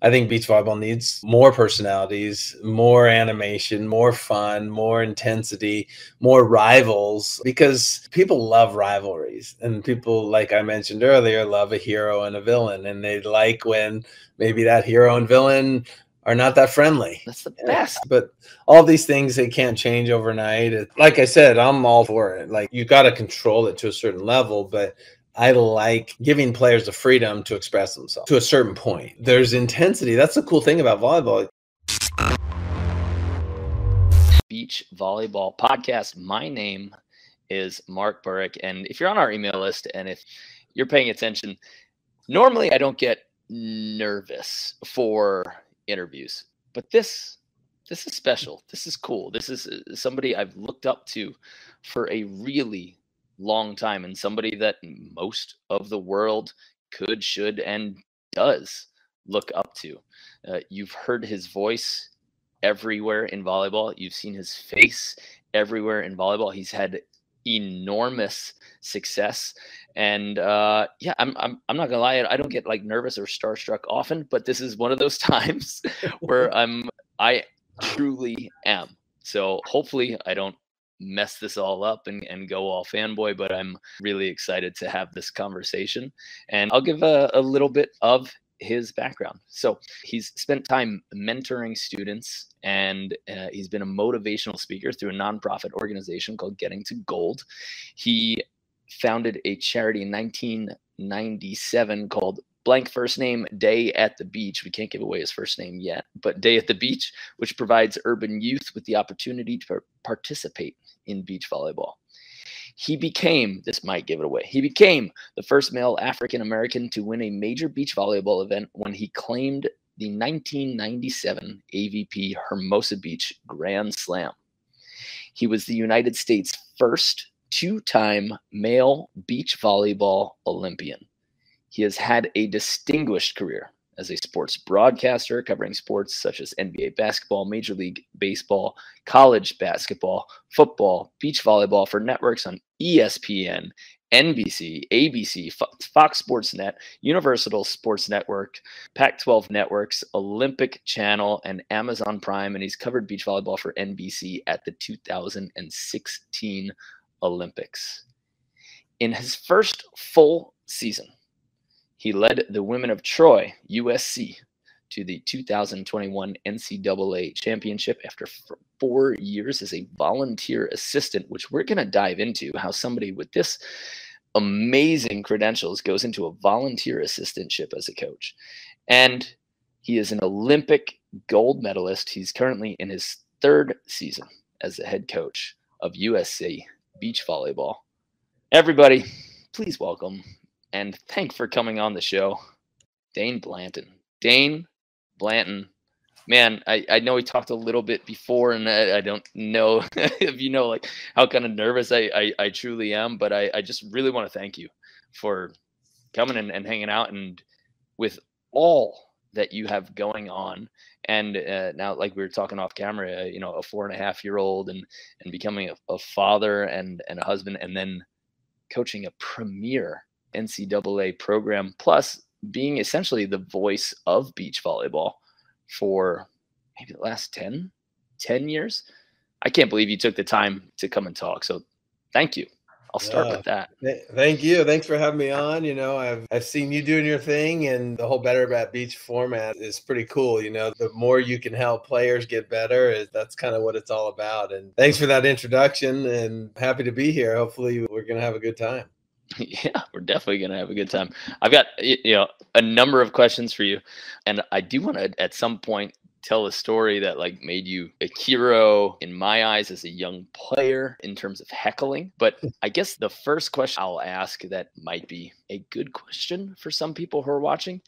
I think beach volleyball needs more personalities, more animation, more fun, more intensity, more rivals because people love rivalries. And people, like I mentioned earlier, love a hero and a villain. And they like when maybe that hero and villain are not that friendly. That's the best. But all these things they can't change overnight. Like I said, I'm all for it. Like you got to control it to a certain level, but I like giving players the freedom to express themselves to a certain point. There's intensity. That's the cool thing about volleyball. Beach Volleyball Podcast. My name is Mark Burik. And if you're on our email list and if you're paying attention, normally I don't get nervous for interviews, but this this is special. This is cool. This is uh, somebody I've looked up to for a really long time and somebody that most of the world could, should, and does look up to. Uh, you've heard his voice everywhere in volleyball. You've seen his face everywhere in volleyball. He's had enormous success. And uh, yeah, I'm, I'm, I'm not gonna lie, I don't get like nervous or starstruck often, but this is one of those times where I'm I truly am. So hopefully I don't mess this all up and, and go all fanboy, but I'm really excited to have this conversation. And I'll give a, a little bit of his background. So he's spent time mentoring students and uh, he's been a motivational speaker through a nonprofit organization called Getting to Gold. He founded a charity in 1997 called blank first name Day at the Beach. We can't give away his first name yet, but Day at the Beach, which provides urban youth with the opportunity to participate in beach volleyball. He became, this might give it away, he became the first male African American to win a major beach volleyball event when he claimed the 1997 AVP Hermosa Beach Grand Slam. He was the United States' first two time male beach volleyball Olympian. He has had a distinguished career as a sports broadcaster covering sports such as NBA basketball, Major League Baseball, college basketball, football, beach volleyball for networks on ESPN, NBC, ABC, Fox Sports Net, Universal Sports Network, Pac 12 Networks, Olympic Channel, and Amazon Prime. And he's covered beach volleyball for NBC at the 2016 Olympics. In his first full season, he led the women of Troy, USC, to the 2021 NCAA championship after four years as a volunteer assistant, which we're going to dive into how somebody with this amazing credentials goes into a volunteer assistantship as a coach. And he is an Olympic gold medalist. He's currently in his third season as the head coach of USC beach volleyball. Everybody, please welcome and thank for coming on the show, Dain Blanton. Dain Blanton, man, I, I know we talked a little bit before, and I, I don't know if you know like how kind of nervous I, I, I truly am, but I, I just really want to thank you for coming and, and hanging out and with all that you have going on. And uh, now like we were talking off camera uh, you know a four and a half year old and and becoming a, a father and and a husband and then coaching a premier NCAA program, plus being essentially the voice of beach volleyball for maybe the last 10, 10 years. I can't believe you took the time to come and talk. So thank you. I'll start with that. Thank you. Thanks for having me on. You know, I've I've seen you doing your thing and the whole Better at Beach format is pretty cool. You know, the more you can help players get better, is that's kind of what it's all about. And thanks for that introduction and happy to be here. Hopefully we're gonna have a good time. Yeah, we're definitely gonna have a good time. I've got you know a number of questions for you, and I do want to at some point tell a story that like made you a hero in my eyes as a young player in terms of heckling. But I guess the first question I'll ask that might be a good question for some people who are watching.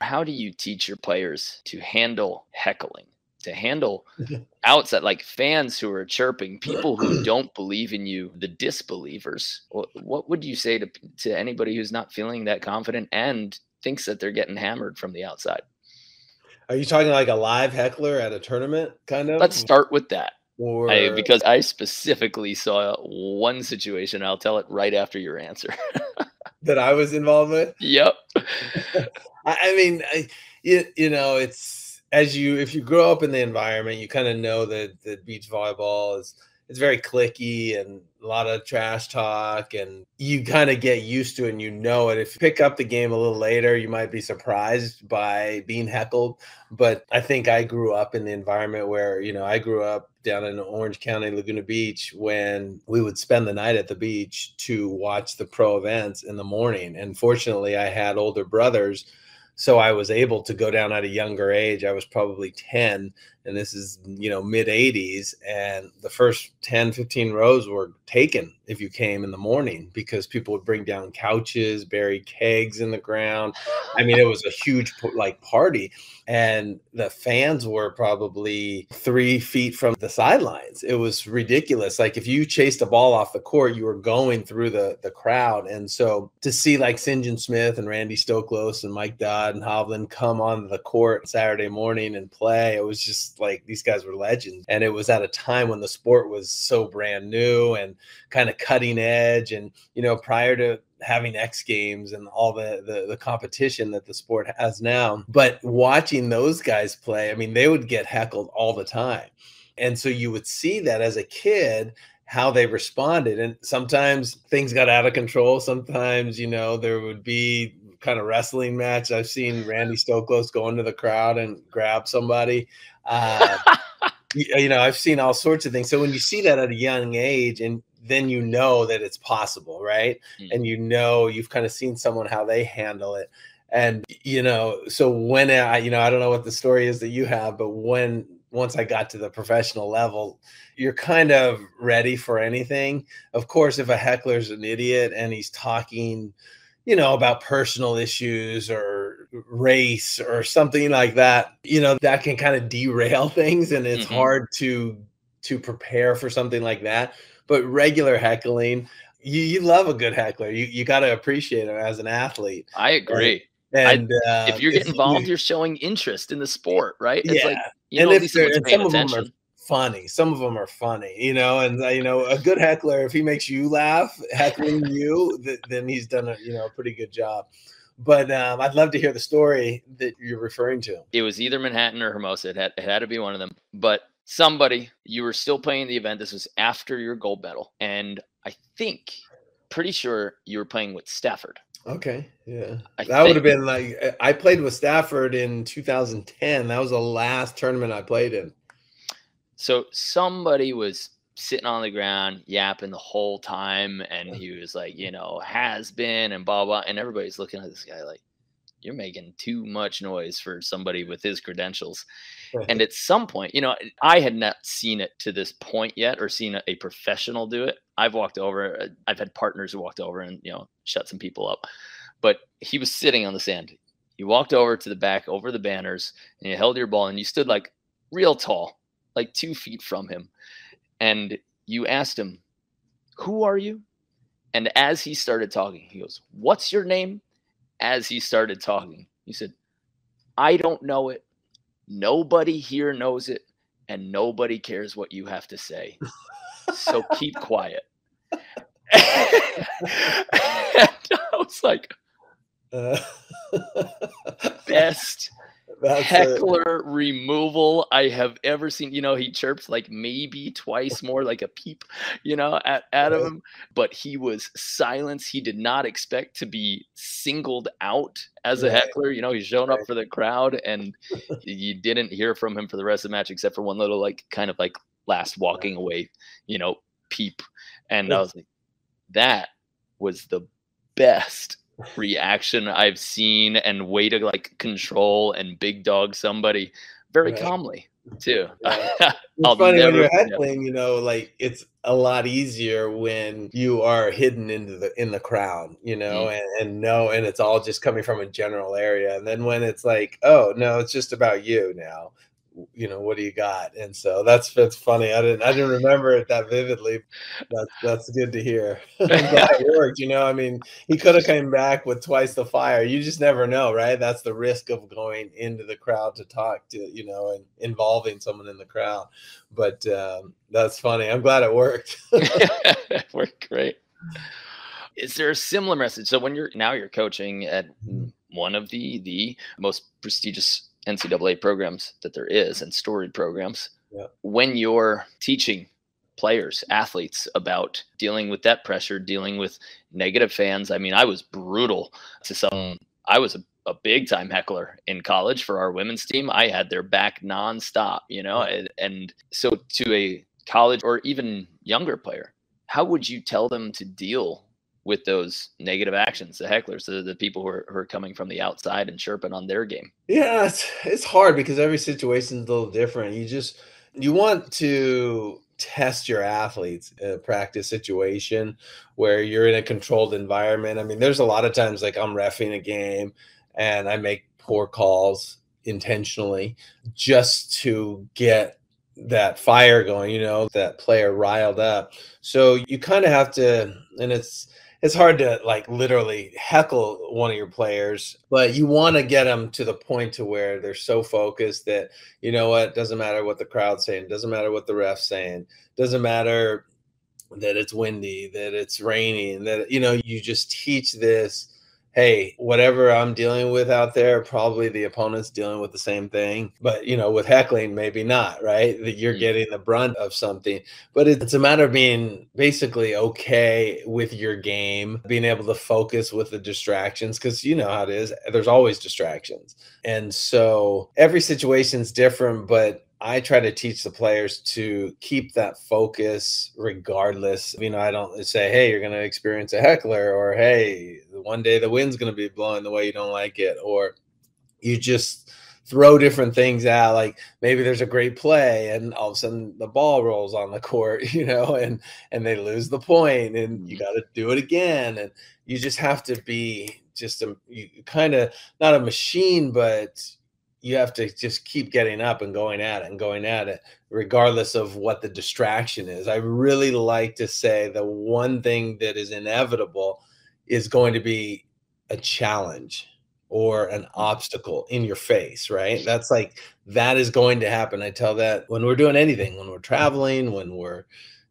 How do you teach your players to handle heckling? To handle outside like fans who are chirping people who don't believe in you the disbelievers what, what would you say to, to anybody who's not feeling that confident and thinks that they're getting hammered from the outside? Are you talking like a live heckler at a tournament kind of? Let's start with that. Or I, because i specifically saw one situation i'll tell it right after your answer. That i was involved with? Yep. I, I mean I, you, you know, it's as you if you grow up in the environment, you kind of know that that beach volleyball is it's very clicky and a lot of trash talk and you kind of get used to it and you know it. If you pick up the game a little later you might be surprised by being heckled. But i think i grew up in the environment where you know i grew up down in orange county laguna beach when we would spend the night at the beach to watch the pro events in the morning. And fortunately i had older brothers so i was able to go down at a younger age i was probably 10 and this is you know mid 80s and the first 10 15 rows were taken if you came in the morning because people would bring down couches bury kegs in the ground. I mean it was a huge like party and the fans were probably three feet from the sidelines. It was ridiculous. Like if you chased a ball off the court you were going through the the crowd and so to see like Sinjin Smith and randy stoklos and mike dodd and hovland come on the court saturday morning and play it was just like these guys were legends. And it was at a time when the sport was so brand new and kind of cutting edge. And, you know, prior to having X Games and all the, the, the competition that the sport has now. But watching those guys play, I mean, they would get heckled all the time. And so you would see that as a kid how they responded and sometimes things got out of control sometimes you know there would be kind of wrestling match i've seen randy stoklos go into the crowd and grab somebody uh, you, you know, I've seen all sorts of things. So when you see that at a young age, and then you know that it's possible, right? Mm-hmm. And you know you've kind of seen someone how they handle it. And you know, so when I, you know, I don't know what the story is that you have, but when once I got to the professional level, you're kind of ready for anything. Of course, if a heckler's an idiot and he's talking, you know, about personal issues or race or something like that you know that can kind of derail things and it's mm-hmm. hard to to prepare for something like that. But regular heckling you, you love a good heckler. You, you got to appreciate it as an athlete i agree. And uh, if you're getting involved you're showing interest in the sport right? It's yeah. like you know, and, if and some attention. of them are funny some of them are funny you know? And uh, you know a good heckler if he makes you laugh heckling you th- then he's done a you know a pretty good job but um, I'd love to hear the story that you're referring to. It was either Manhattan or Hermosa. It had, it had to be one of them. But somebody, you were still playing the event. This was after your gold medal. And I think, pretty sure you were playing with Stafford. Okay. Yeah. I that would have been like, I played with Stafford in 2010. That was the last tournament I played in. So somebody was sitting on the ground yapping the whole time and he was like you know has been and blah blah and everybody's looking at this guy like you're making too much noise for somebody with his credentials and at some point you know i had not seen it to this point yet or seen a, a professional do it. I've walked over uh, i've had partners who walked over and you know shut some people up but he was sitting on the sand. You walked over to the back over the banners and you held your ball and you stood like real tall like two feet from him and you asked him, Who are you? And as he started talking, he goes, What's your name? As he started talking, he said, I don't know it. Nobody here knows it. And nobody cares what you have to say. So keep quiet. and I was like, uh, best that's heckler a... removal I have ever seen. You know, he chirps like maybe twice more, like a peep, you know, at, at right. him. But he was silenced. He did not expect to be singled out as a heckler. You know, he's shown right. up for the crowd, and you didn't hear from him for the rest of the match except for one little, like, kind of like last walking away, you know, peep. And I was like, that was the best reaction I've seen and way to like control and big dog somebody very right. calmly too. Yeah. it's funny when you're heckling, you know, like it's a lot easier when you are hidden into the in the crowd, you know, mm. and, and no, and it's all just coming from a general area. And then when it's like, oh no, it's just about you now you know what do you got? And so that's that's funny. I didn't i didn't remember it that vividly that's that's good to hear. It worked you know i mean he could have came back with twice the fire. You just never know right? That's the risk of going into the crowd to talk to you know and involving someone in the crowd. But um, that's funny. I'm glad it worked. It worked great. Is there a similar message? So when you're now you're coaching at one of the the most prestigious NCAA programs that there is and storied programs. Yeah. When you're teaching players, athletes about dealing with that pressure, dealing with negative fans. I mean, I was brutal to some. I was a, a big time heckler in college for our women's team. I had their back nonstop, you know, and, and so to a college or even younger player, how would you tell them to deal with those negative actions, the hecklers, the, the people who are, who are coming from the outside and chirping on their game? Yeah, it's, it's hard because every situation is a little different. You just, you want to test your athletes in a practice situation where you're in a controlled environment. I mean, there's a lot of times like I'm refing a game and I make poor calls intentionally just to get that fire going, you know, that player riled up. So you kind of have to, and it's, it's hard to like literally heckle one of your players, but you want to get them to the point to where they're so focused that you know what doesn't matter what the crowd's saying, doesn't matter what the ref's saying, doesn't matter that it's windy, that it's raining, that you know you just teach this hey, whatever I'm dealing with out there, probably the opponent's dealing with the same thing. But, you know, with heckling, maybe not, right? That you're mm-hmm. getting the brunt of something. But it's a matter of being basically okay with your game, being able to focus with the distractions, because you know how it is. There's always distractions. And so every situation's different, but I try to teach the players to keep that focus regardless. You know, I don't say, hey, you're going to experience a heckler, or hey, one day the wind's going to be blowing the way you don't like it, or you just throw different things out. Like maybe there's a great play, and all of a sudden the ball rolls on the court, you know, and and they lose the point, and you mm-hmm. got to do it again, and you just have to be just a you kind of not a machine, but you have to just keep getting up and going at it and going at it, regardless of what the distraction is. I really like to say the one thing that is inevitable is going to be a challenge or an obstacle in your face, right? That's like that is going to happen. I tell that when we're doing anything, when we're traveling, when we're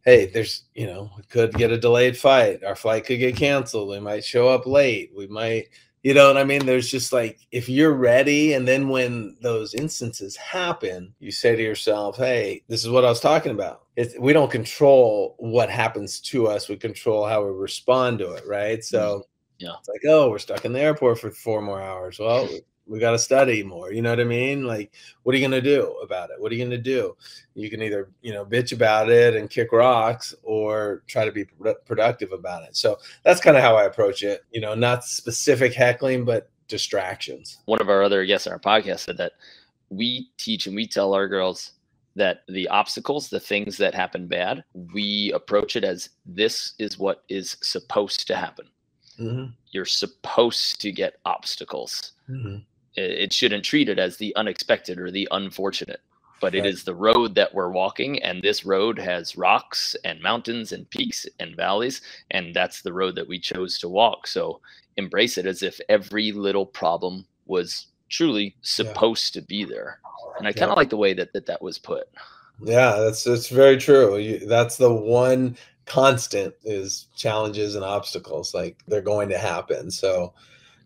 hey, there's, you know, we could get a delayed flight. Our flight could get canceled. We might show up late. We might you know what I mean? There's just like, if you're ready, and then when those instances happen, you say to yourself, hey, this is what I was talking about. It's, we don't control what happens to us, we control how we respond to it, right? So, mm-hmm. yeah, it's like, oh, we're stuck in the airport for four more hours. Well, we got to study more you know what i mean? Like what are you going to do about it? What are you going to do? You can either you know bitch about it and kick rocks or try to be productive about it. So that's kind of how i approach it you know not specific heckling but distractions. One of our other guests on our podcast said that we teach and we tell our girls that the obstacles the things that happen bad we approach it as this is what is supposed to happen. Mm-hmm. you're supposed to get obstacles. Mm-hmm it shouldn't treat it as the unexpected or the unfortunate but right. it is the road that we're walking and this road has rocks and mountains and peaks and valleys and that's the road that we chose to walk so embrace it as if every little problem was truly supposed yeah. to be there and i kind of yeah. like the way that, that that was put yeah that's that's very true you, that's the one constant is challenges and obstacles like they're going to happen so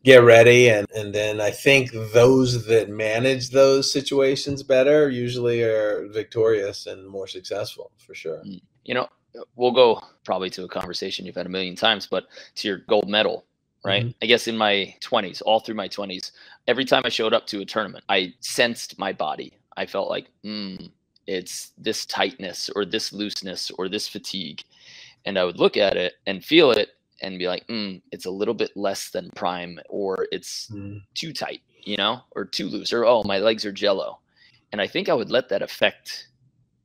get ready and and then i think those that manage those situations better usually are victorious and more successful for sure mm. you know we'll go probably to a conversation you've had a million times but to your gold medal right mm-hmm. i guess in my 20s all through my 20s every time i showed up to a tournament i sensed my body i felt like mm, it's this tightness or this looseness or this fatigue and i would look at it and feel it and be like, mm, it's a little bit less than prime, or it's mm. too tight, you know, or too loose, or oh, my legs are jello. And I think I would let that affect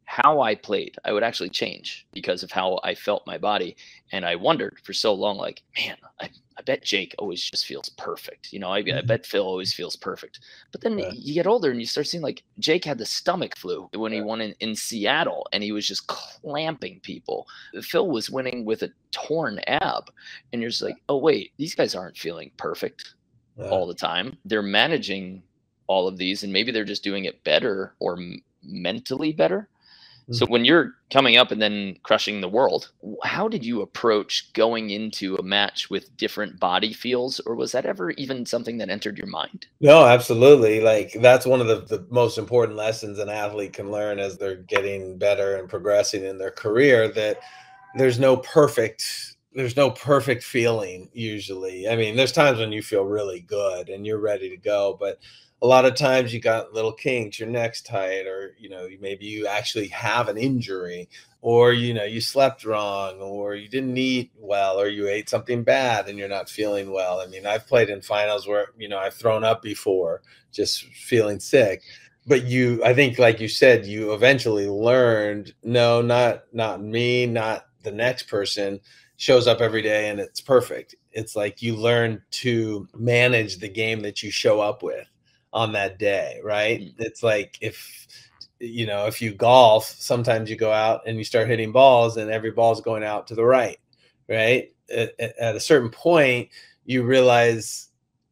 how I played. I would actually change because of how I felt my body. And I wondered for so long, like, man, I, I bet Jake always just feels perfect. You know, I, mm-hmm. I bet Phil always feels perfect. But then yeah. you get older and you start seeing like Jake had the stomach flu when he won in, in Seattle and he was just clamping people. Phil was winning with a torn ab. And you're just like, oh, wait, these guys aren't feeling perfect yeah. all the time. They're managing all of these and maybe they're just doing it better or mentally better Hmm. So when you're coming up and then crushing the world, how did you approach going into a match with different body feels, or was that ever even something that entered your mind? No, absolutely. Like that's one of the, the most important lessons an athlete can learn as they're getting better and progressing in their career. That there's no perfect there's no perfect feeling usually. I mean, there's times when you feel really good and you're ready to go, but a lot of times you got little kinks, your neck's tight, or you know, maybe you actually have an injury, or you know, you slept wrong, or you didn't eat well, or you ate something bad and you're not feeling well. I mean, I've played in finals where you know I've thrown up before, just feeling sick. But you, I think, like you said, you eventually learned, no, not not me, not the next person shows up every day and it's perfect. It's like you learn to manage the game that you show up with on that day, right? Mm. It's like if you know, if you golf, sometimes you go out and you start hitting balls and every ball's going out to the right, right? At, at a certain point, you realize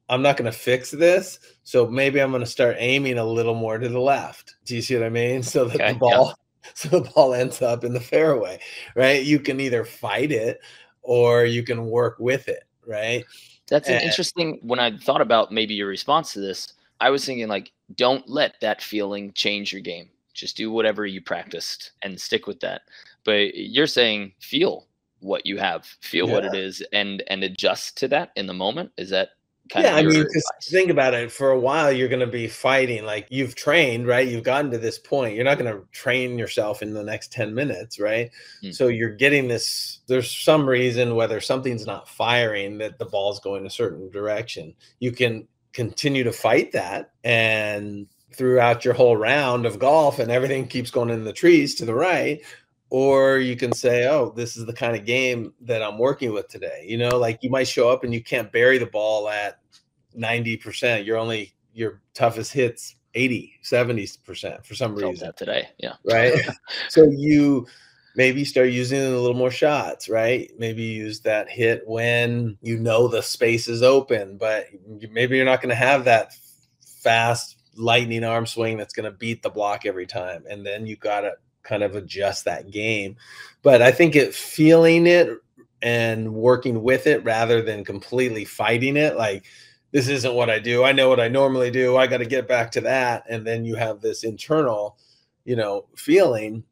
I'm not going to fix this. So maybe I'm going to start aiming a little more to the left. Do you see what I mean? So that okay, the ball so the ball ends up in the fairway, right? You can either fight it or you can work with it, right? That's an interesting. When I thought about maybe your response to this, I was thinking like, don't let that feeling change your game. Just do whatever you practiced and stick with that. But you're saying feel what you have, feel yeah. what it is, and and adjust to that in the moment. Is that Kind of yeah, I mean, just think about it. For a while, you're going to be fighting. Like you've trained, right? You've gotten to this point. You're not going to train yourself in the next 10 minutes, right? Mm. So you're getting this. There's some reason, whether something's not firing, that the ball's going a certain direction. You can continue to fight that. And throughout your whole round of golf, and everything keeps going in the trees to the right, or you can say oh this is the kind of game that i'm working with today. You know like you might show up and you can't bury the ball at 90% you're only your toughest hits 80 70% for some reason. that today yeah. Right? So you maybe start using a little more shots right maybe use that hit when you know the space is open but maybe you're not going to have that fast lightning arm swing that's going to beat the block every time and then you got to kind of adjust that game. But I think it feeling it and working with it rather than completely fighting it like this isn't what I do. I know what I normally do. I got to get back to that and then you have this internal, you know, feeling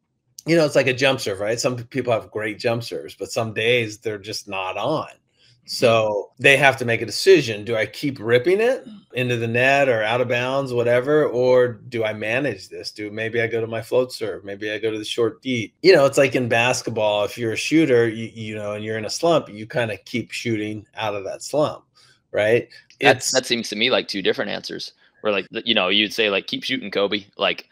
you know, it's like a jump serve, right? Some people have great jump serves, but some days they're just not on. Mm-hmm. So they have to make a decision. Do I keep ripping it into the net or out of bounds, whatever? Or do I manage this? Do maybe I go to my float serve? Maybe I go to the short deep. You know, it's like in basketball, if you're a shooter, you, you know, and you're in a slump, you kind of keep shooting out of that slump, right? It's, that, that seems to me like two different answers. Where like you know, you'd say like keep shooting Kobe, like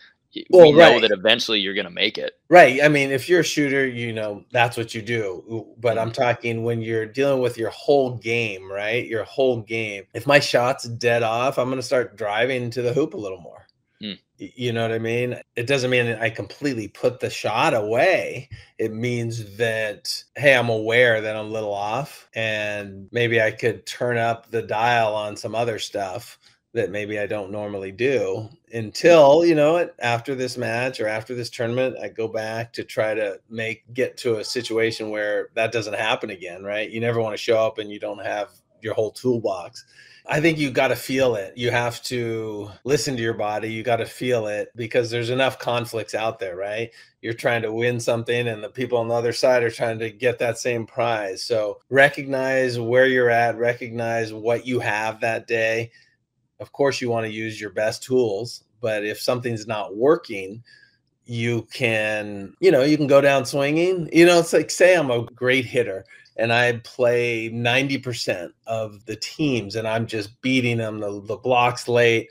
well, we know right. that eventually you're going to make it. Right. I mean, if you're a shooter, you know, that's what you do. But I'm mm-hmm. talking when you're dealing with your whole game, right? Your whole game. If my shot's dead off, I'm going to start driving to the hoop a little more. Mm. You know what I mean? It doesn't mean I completely put the shot away. It means that, hey, I'm aware that I'm a little off and maybe I could turn up the dial on some other stuff that maybe I don't normally do mm. until, you know, after this match or after this tournament, I go back to try to make get to a situation where that doesn't happen again, right? You never want to show up and you don't have your whole toolbox. I think you got to feel it. You have to listen to your body. You got to feel it because there's enough conflicts out there, right? You're trying to win something and the people on the other side are trying to get that same prize. So recognize where you're at, recognize what you have that day of course you want to use your best tools but if something's not working you can you know you can go down swinging. You know it's like say i'm a great hitter and i play 90% of the teams and i'm just beating them the, the blocks late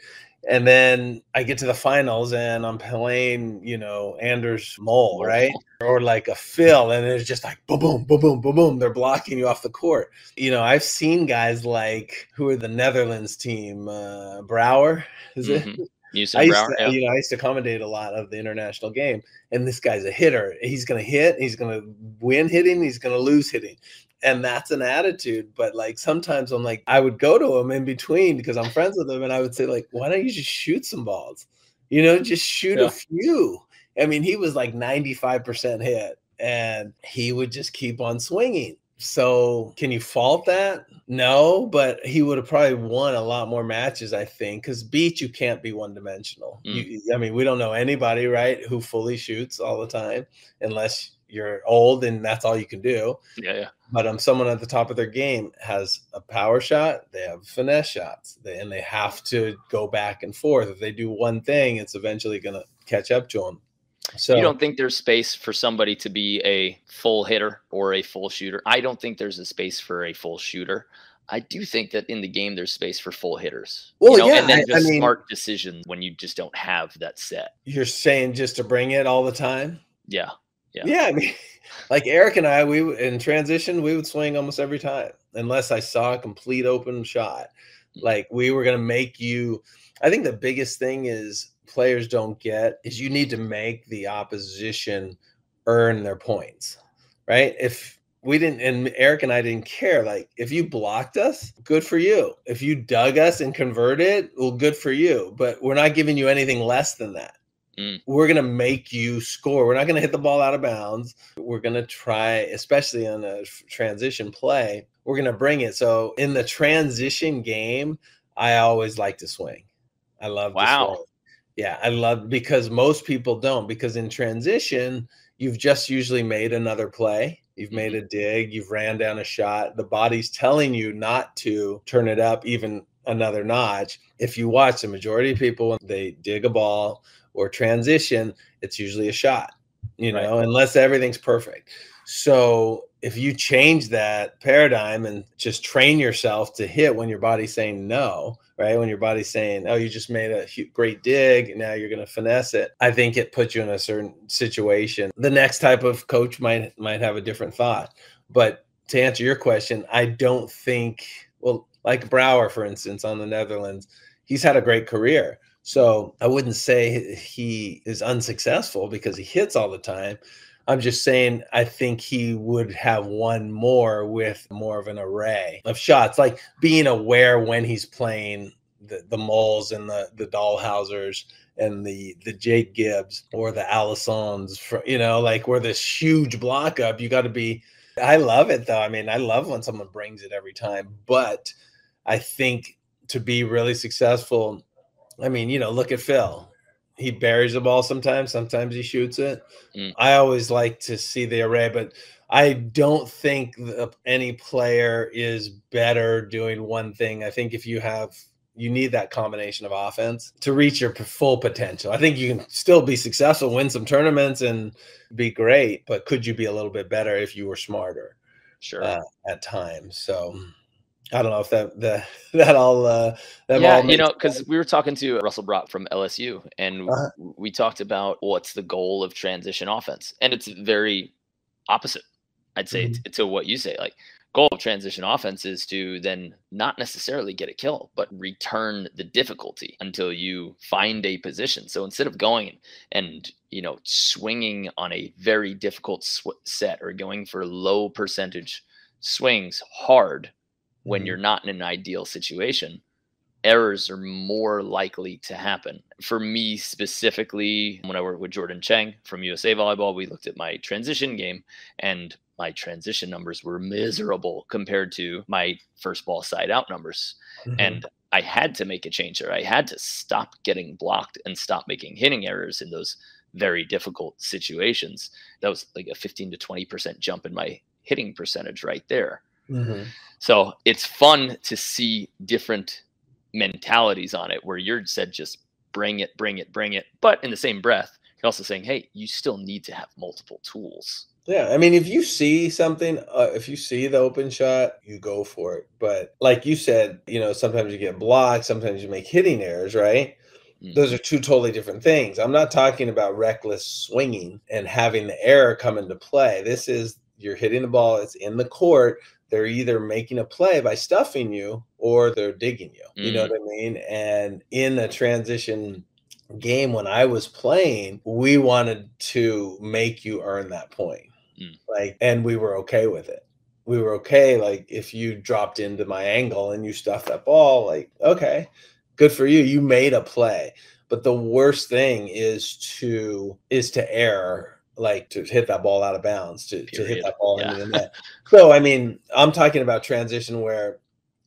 and then I get to the finals and I'm playing, you know, Anders Mol, right? Or like a Phil, and it's just like boom, boom, boom, boom, boom, boom. They're blocking you off the court. You know, I've seen guys like who are the Netherlands team, uh, Brouwer, is mm-hmm. it? I used, Brouwer, to, yeah. you know, I used to commentate a lot of the international game, and this guy's a hitter. He's going to hit. He's going to win hitting. He's going to lose hitting and that's an attitude but like sometimes i'm like i would go to him in between because i'm friends with him and i would say like why don't you just shoot some balls you know just shoot yeah. a few I mean, he was like 95% hit and he would just keep on swinging. So, can you fault that? No, but he would have probably won a lot more matches, I think, because beach you can't be one dimensional. Mm. I mean, we don't know anybody, right, who fully shoots all the time, unless you're old and that's all you can do. Yeah, yeah. But um, someone at the top of their game has a power shot, they have finesse shots, they, and they have to go back and forth. If they do one thing, it's eventually going to catch up to them. So you don't think there's space for somebody to be a full hitter or a full shooter? I don't think there's a space for a full shooter. I do think that in the game there's space for full hitters. Well, you know? yeah, and then just I mean, smart decisions when you just don't have that set. You're saying just to bring it all the time? Yeah. Yeah. Yeah. I mean, like Eric and I, we in transition, we would swing almost every time, unless I saw a complete open shot. Mm. Like we were gonna make you. I think the biggest thing is players don't get is you need to make the opposition earn their points, right? If we didn't, and Eric and I didn't care. Like, if you blocked us, good for you. If you dug us and converted, well, good for you. But we're not giving you anything less than that. Mm. We're going to make you score. We're not going to hit the ball out of bounds. We're going to try, especially on a transition play, we're going to bring it. So in the transition game, I always like to swing. I love wow. Yeah, I love because most people don't because in transition, you've just usually made another play. You've made mm-hmm. a dig, you've ran down a shot. The body's telling you not to turn it up even another notch. If you watch the majority of people when they dig a ball or transition, it's usually a shot, you know, right. unless everything's perfect. So if you change that paradigm and just train yourself to hit when your body's saying no, right? When your body's saying, "Oh, you just made a great dig, now you're going to finesse it," I think it puts you in a certain situation. The next type of coach might might have a different thought, but to answer your question, I don't think. Well, like Brouwer, for instance, on the Netherlands, he's had a great career. So I wouldn't say he is unsuccessful because he hits all the time. I'm just saying, I think he would have won more with more of an array of shots, like being aware when he's playing the, the Mols and the, the Dalhaussers and the the Jake Gibbs or the Allisons, for, you know, like where this huge block up, you got to be. I love it though. I mean, I love when someone brings it every time, but I think to be really successful, I mean, you know, look at Phil he buries the ball sometimes. Sometimes he shoots it. Mm. I always like to see the array, but I don't think any player is better doing one thing. I think if you have you need that combination of offense to reach your full potential. I think you can still be successful, win some tournaments, and be great. But could you be a little bit better if you were smarter? Sure. Uh, at times. So I don't know if that that that all uh that yeah all you know because we were talking to Russell Brock from LSU and uh-huh. we talked about what's the goal of transition offense and it's very opposite I'd say mm-hmm. to what you say like goal of transition offense is to then not necessarily get a kill but return the difficulty until you find a position so instead of going and you know swinging on a very difficult sw- set or going for low percentage swings hard when you're not in an ideal situation, errors are more likely to happen. For me specifically, when I worked with Jordan Chang from USA Volleyball, we looked at my transition game and my transition numbers were miserable compared to my first ball side out numbers. Mm-hmm. And I had to make a change there. I had to stop getting blocked and stop making hitting errors in those very difficult situations. That was like a 15 to 20% jump in my hitting percentage right there. Mm-hmm. So it's fun to see different mentalities on it where you're said just bring it, bring it, bring it. But in the same breath, you're also saying, hey, you still need to have multiple tools. Yeah, I mean, if you see something, uh, if you see the open shot, you go for it. But like you said, you know, sometimes you get blocked, sometimes you make hitting errors, right? Mm-hmm. Those are two totally different things. I'm not talking about reckless swinging and having the error come into play. This is you're hitting the ball, it's in the court they're either making a play by stuffing you or they're digging you. You know mm. what I mean? And in a transition game when I was playing, we wanted to make you earn that point. Mm. Like and we were okay with it. We were okay like if you dropped into my angle and you stuffed that ball like okay, good for you. You made a play. But the worst thing is to is to err like to hit that ball out of bounds, to, to hit that ball yeah. into the net. So, I mean, I'm talking about transition where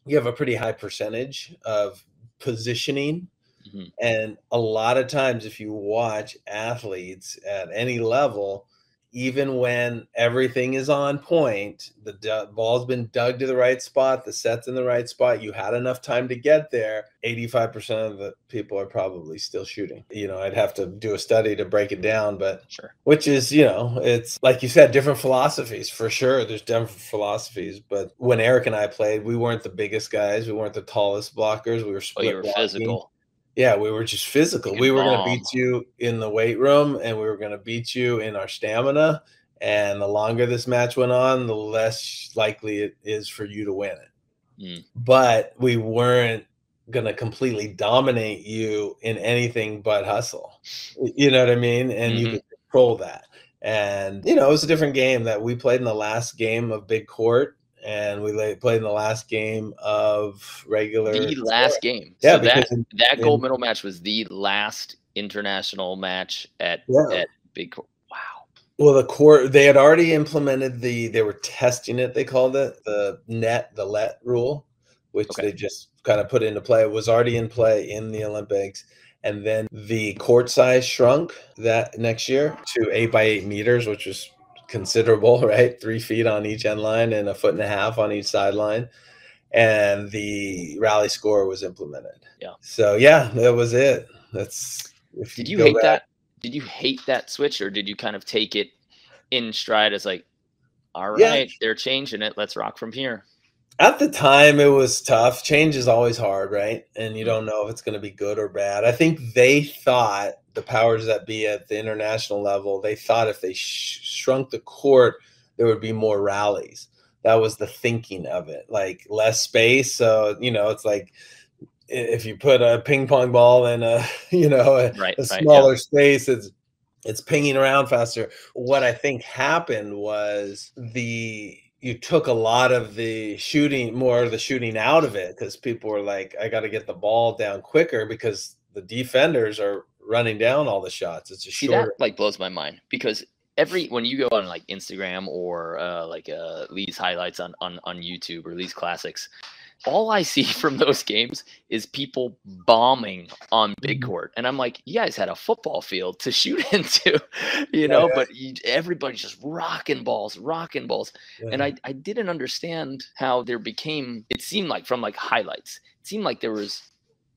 you have a pretty high percentage of positioning. Mm-hmm. And a lot of times, if you watch athletes at any level, even when everything is on point, the d- ball's been dug to the right spot, the set's in the right spot, you had enough time to get there, 85% of the people are probably still shooting. You know, I'd have to do a study to break it down, but sure. Which is, you know, it's like you said, different philosophies for sure. There's different philosophies, but when Eric and I played, we weren't the biggest guys, we weren't the tallest blockers, we were split. Oh, you were blocking. physical. Yeah, we were just physical. We were going to beat you in the weight room and we were going to beat you in our stamina. And the longer this match went on, the less likely it is for you to win it. Mm. But we weren't going to completely dominate you in anything but hustle. You know what I mean? And mm-hmm. you could control that. And, you know, it was a different game that we played in the last game of Big Court and we played in the last game of regular. The last game. Yeah, so that in, that gold in, medal match was the last international match at yeah. at Big Court. Wow. Well, the court they had already implemented the they were testing it. They called it the net the let rule, which okay. they just kind of put into play. It was already in play in the Olympics. And then the court size shrunk that next year to eight by eight meters, which was considerable, right? Three feet on each end line and a foot and a half on each sideline. And the rally score was implemented. Yeah. So yeah, that was it. That's did you, you hate back, that? Did you hate that switch or did you kind of take it in stride as like, all right, yeah. they're changing it. Let's rock from here. At the time, it was tough. Change is always hard, right? And you mm-hmm. don't know if it's going to be good or bad. I think they thought the powers that be at the international level, they thought if they sh- shrunk the court, there would be more rallies. That was the thinking of it, like less space. So you know, it's like if you put a ping pong ball in a you know a, right, a smaller right, yeah. space, it's it's pinging around faster. What I think happened was the you took a lot of the shooting more of the shooting out of it because people were like, I got to get the ball down quicker because the defenders are running down all the shots. It's a See, short. That like blows my mind because every when you go on like Instagram or uh, like uh, Lee's highlights on, on on YouTube or Lee's classics, all I see from those games is people bombing on big mm-hmm. court, and I'm like, you guys had a football field to shoot into, you know, yeah. but you, everybody's just rocking balls, rocking balls, yeah. and I I didn't understand how there became. It seemed like from like highlights, it seemed like there was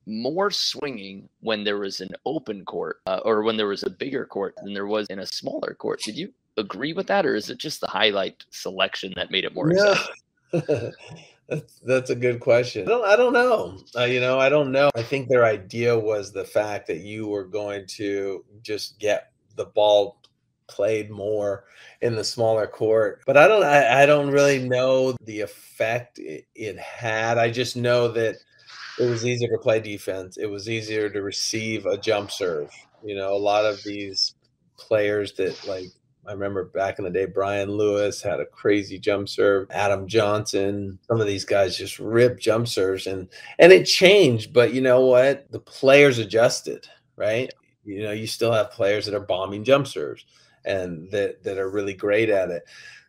more swinging when there was an open court uh, or when there was a bigger court than there was in a smaller court. Did you agree with that, or is it just the highlight selection that made it more yeah. exciting? that's that's a good question. I don't, I don't know. Uh, you know, I don't know. I think their idea was the fact that you were going to just get the ball played more in the smaller court but i don't I, I don't really know the effect it, it had i just know that it was easier to play defense. It was easier to receive a jump serve. You know, a lot of these players that like I remember back in the day, Brian Lewis had a crazy jump serve. Adam Johnson, some of these guys just rip jump serves, and and it changed. But you know what? The players adjusted, right? You know, you still have players that are bombing jump serves, and that that are really great at it.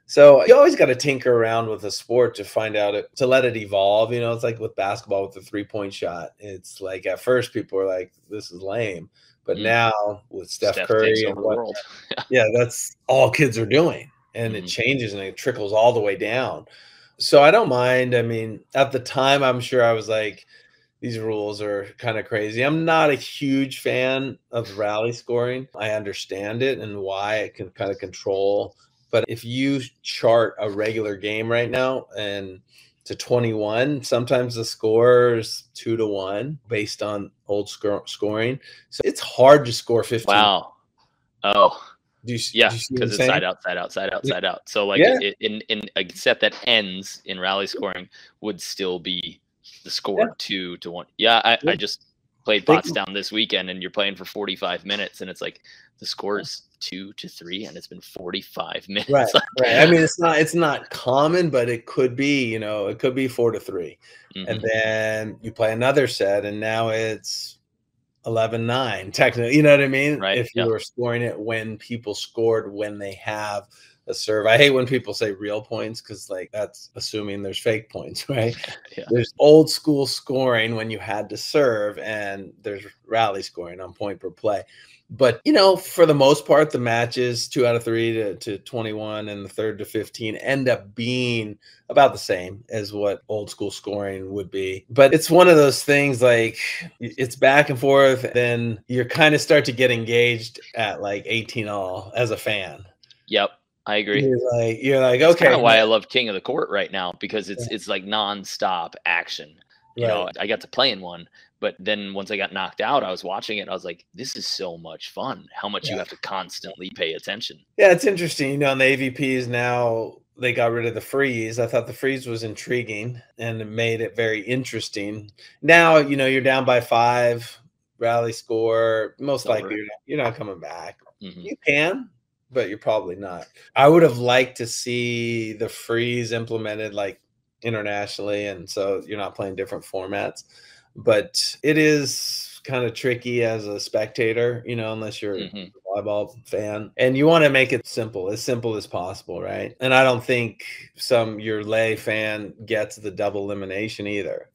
So you always got to tinker around with a sport to find out it to let it evolve. You know, it's like with basketball with the three point shot. It's like at first people are like, "This is lame," but mm. now with Steph, Steph Curry and what, yeah, that's all kids are doing, and mm. it changes and it trickles all the way down. So I don't mind. I mean, at the time, I'm sure I was like, these rules are kind of crazy. I'm not a huge fan of rally scoring. I understand it and why it can kind of control but if you chart a regular game right now and to 21, sometimes the score is two to one based on old sc- scoring. So it's hard to score 15. Wow. Oh. You, yeah, because it's side out, side out, side out, side out. So like yeah. it, in in a set that ends in rally scoring would still be the score yeah. two to one. Yeah, I, yeah. I just played Pottstown this weekend, and you're playing for 45 minutes, and it's like the score is two to three and it's been 45 minutes right, right i mean it's not it's not common but it could be you know it could be four to 3 mm-hmm. and then you play another set and now it's 11 9 technically you know what i mean Right, if you yeah. were scoring it when people scored when they have a serve. I hate when people say real points because like that's assuming there's fake points right? Yeah. there's old school scoring when you had to serve and there's rally scoring on point per play. But you know for the most part the matches two out of three to, to 21 and the third to 15 end up being about the same as what old school scoring would be. But it's one of those things like it's back and forth then you kind of start to get engaged at like 18 all as a fan. Yep, I agree. you're like you're like That's okay kind of why I love King of the Court right now because it's it's like nonstop action. You know, I got to play in one, but then once I got knocked out, I was watching it. I was like, this is so much fun. How much you have to constantly pay attention. Yeah, it's interesting. You know, on the AVPs now they got rid of the freeze. I thought the freeze was intriguing and it made it very interesting. Now, you know, you're down by five, rally score. Most It's likely you're not, you're not coming back. Mhm. You can, but you're probably not. I would have liked to see the freeze implemented like internationally, and so you're not playing different formats. But it is kind of tricky as a spectator, you know, unless you're Mhm. a volleyball fan, and you want to make it simple, as simple as possible, right? And I don't think some your lay fan gets the double elimination either.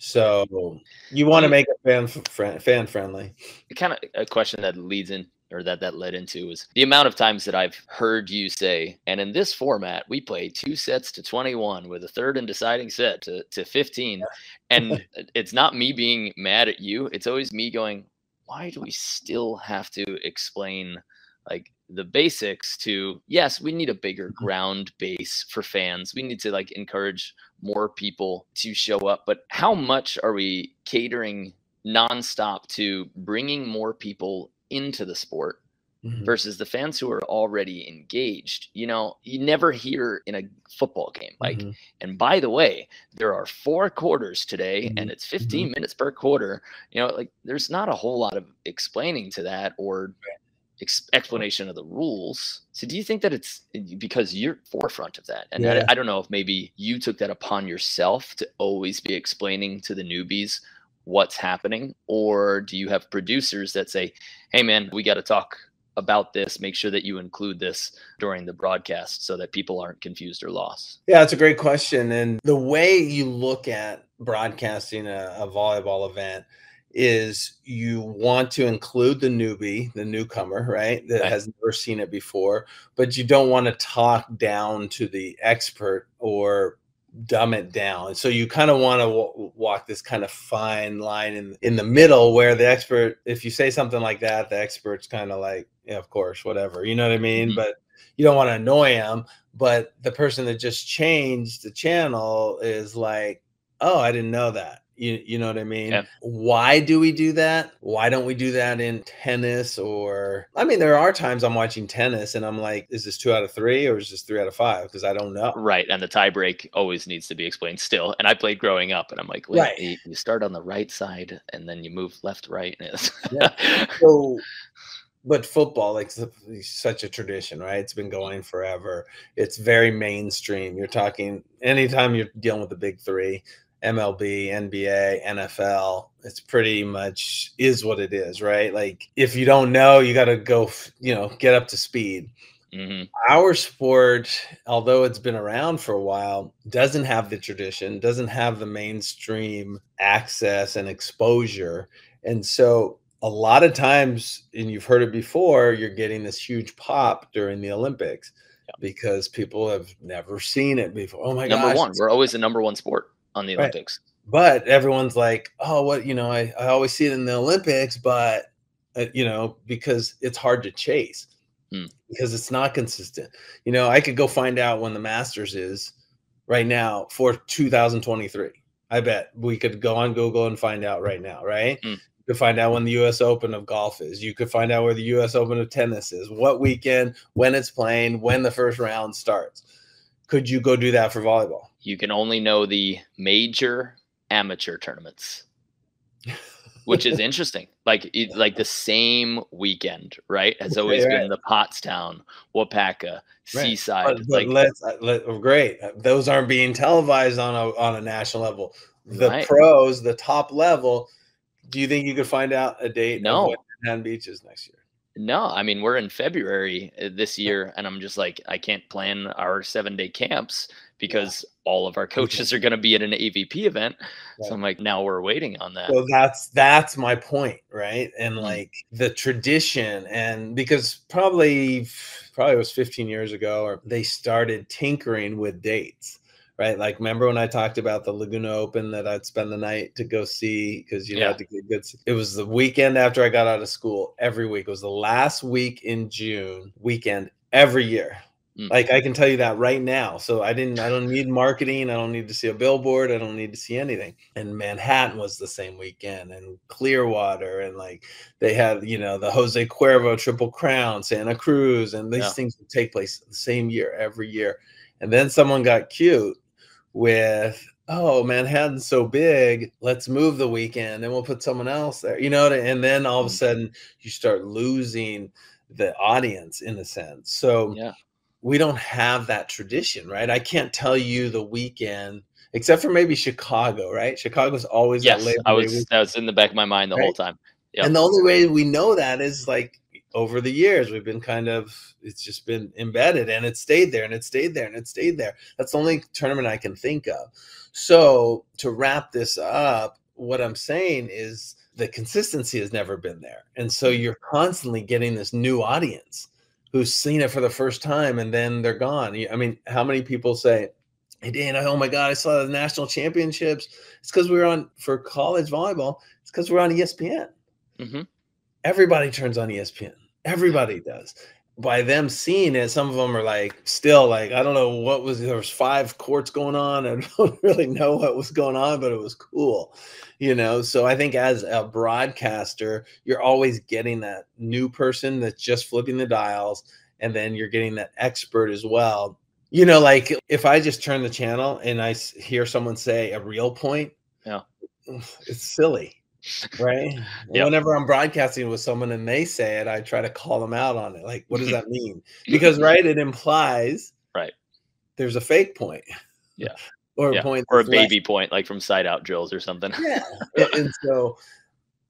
So you want to make it fan fan friendly. kind of a question that leads in or that that led into was the amount of times that I've heard you say, and in this format, we play two sets to 21 with a third and deciding set to, to 15. And it's not me being mad at you. It's always me going, why do we still have to explain like the basics to yes, we need a bigger Mm-hmm. ground base for fans. We need to like encourage more people to show up. But how much are we catering nonstop to bringing more people into the sport Mhm. versus the fans who are already engaged. You know, you never hear in a football game like, Mhm. and by the way, there are four quarters today Mhm. and it's 15 minutes per quarter. You know, like there's not a whole lot of explaining to that or ex- explanation of the rules. So do you think that it's because you're forefront of that? And I- Yeah. I, don't know if maybe you took that upon yourself to always be explaining to the newbies what's happening or do you have producers that say, "Hey man, we got to talk about this. Make sure that you include this during the broadcast so that people aren't confused or lost." Yeah, that's a great question. And the way you look at broadcasting a, a volleyball event is you want to include the newbie, the newcomer, right? That Right. has never seen it before, but you don't want to talk down to the expert or dumb it down. And so you kind of want to walk this kind of fine line in in the middle where the expert if you say something like that, the expert's kind of like, yeah, of course, whatever. You know what I mean? Mhm. But you don't want to annoy them. but the person that just changed the channel is like oh i didn't know that you, you know what i mean Yeah. why do we do that why don't we do that in tennis or i mean there are times i'm watching tennis and i'm like is this two out of three or is this three out of five because i don't know Right, and the tie break always needs to be explained still. And I played growing up, and I'm like, wait, Right. you, you start on the right side, and then you move left, right. Yeah. so but football like such a tradition right it's been going forever it's very mainstream you're talking anytime you're dealing with the big three mlb nba nfl it's pretty much is what it is right like if you don't know you got to go, you know get up to speed Mhm. our sport although it's been around for a while doesn't have the tradition doesn't have the mainstream access and exposure and so a lot of times and you've heard it before you're getting this huge pop during the olympics because people have never seen it before oh my god! number gosh one. We're always the number one sport on the Right. Olympics. but everyone's like oh what you know i, I always see it in the olympics but uh, you know because it's hard to chase Hmm. because it's not consistent you know i could go find out when the masters is right now for 2023 i bet we could go on google and find out right now right Hmm. you could find out when the us open of golf is you could find out where the us open of tennis is what weekend when it's playing when the first round starts could you go do that for volleyball You can only know the major amateur tournaments, which is interesting. Like it, like the same weekend, right? Has always Right, been the Pottstown, Wapaka, Right. Seaside. But, but like let's uh, let, oh, great. Uh, Those aren't being televised on a on a national level. The Right. pros, the top level, Do you think you could find out a date? No. Manhattan beaches next year. No, I mean we're in February uh, this year, and I'm just like I can't plan our seven day camps because yeah. all of our coaches are going to be at an AVP event. Right. So I'm like, now we're waiting on that. So that's that's my point, right? And mm-hmm. like the tradition, and because probably probably was 15 years ago, or they started tinkering with dates right? Like, remember when I talked about the Laguna Open that I'd spend the night to go see because you yeah. had to get good. It was the weekend after I got out of school. Every week it was the last week in June weekend every year. Mm. Like I can tell you that right now. So I didn't. I don't need marketing. I don't need to see a billboard. I don't need to see anything. And Manhattan was the same weekend, and Clearwater, and like they had, you know, the Jose Cuervo Triple Crown, Santa Cruz, and these yeah. things would take place the same year every year. And then someone got cute with oh manhattan's so big let's move the weekend and we'll put someone else there you know and then all of a mm. sudden you start losing the audience in a sense so yeah we don't have that tradition right? I can't tell you the weekend except for maybe chicago right? Chicago's always yes i was that was in the back of my mind the right? whole time. Yep. and the only way we know that is like over the years we've been kind of it's just been embedded and it stayed there and it stayed there and it stayed there. That's the only tournament i can think of. So to wrap this up what i'm saying is the consistency has never been there. And so mm. you're constantly getting this new audience who's seen it for the first time and then they're gone. I mean how many people say hey Dain oh my god i saw the national championships. It's because we were on for college volleyball it's because we're on espn mm-hmm. everybody turns on espn Everybody does. By them seeing it, some of them are like still like, I don't know what was there was five courts going on. I don't really know what was going on, but it was cool, you know. So I think as a broadcaster, you're always getting that new person that's just flipping the dials, and then you're getting that expert as well. You know, like if I just turn the channel and I hear someone say a real point, yeah, it's silly right? Yep. Whenever I'm broadcasting with someone and they say it, I try to call them out on it. Like, what does that mean? Because right, it implies right there's a fake point. Yeah. or yeah. a point or a baby less. point, like from side out drills or something. Yeah. and so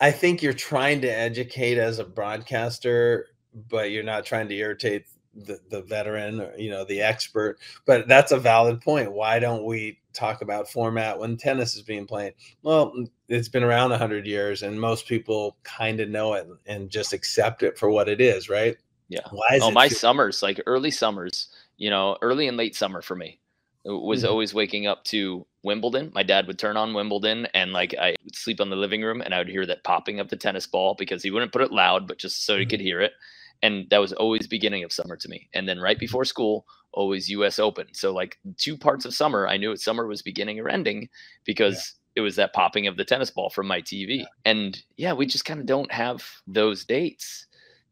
I think you're trying to educate as a broadcaster, but you're not trying to irritate the, the veteran or you know the expert but that's a valid point why don't we talk about format when tennis is being played well it's been around 100 years and most people kind of know it and just accept it for what it is right yeah why is oh my too- summers like early summers you know early and late summer for me it was mm-hmm. always waking up to Wimbledon. My dad would turn on Wimbledon and like I would sleep on the living room and I would hear that popping of the tennis ball because he wouldn't put it loud, but just so mm-hmm. he could hear it and that was always beginning of summer to me and then right before school always us open so like two parts of summer i knew summer was beginning or ending because. It was that popping of the tennis ball from my tv yeah. and yeah we just kind of don't have those dates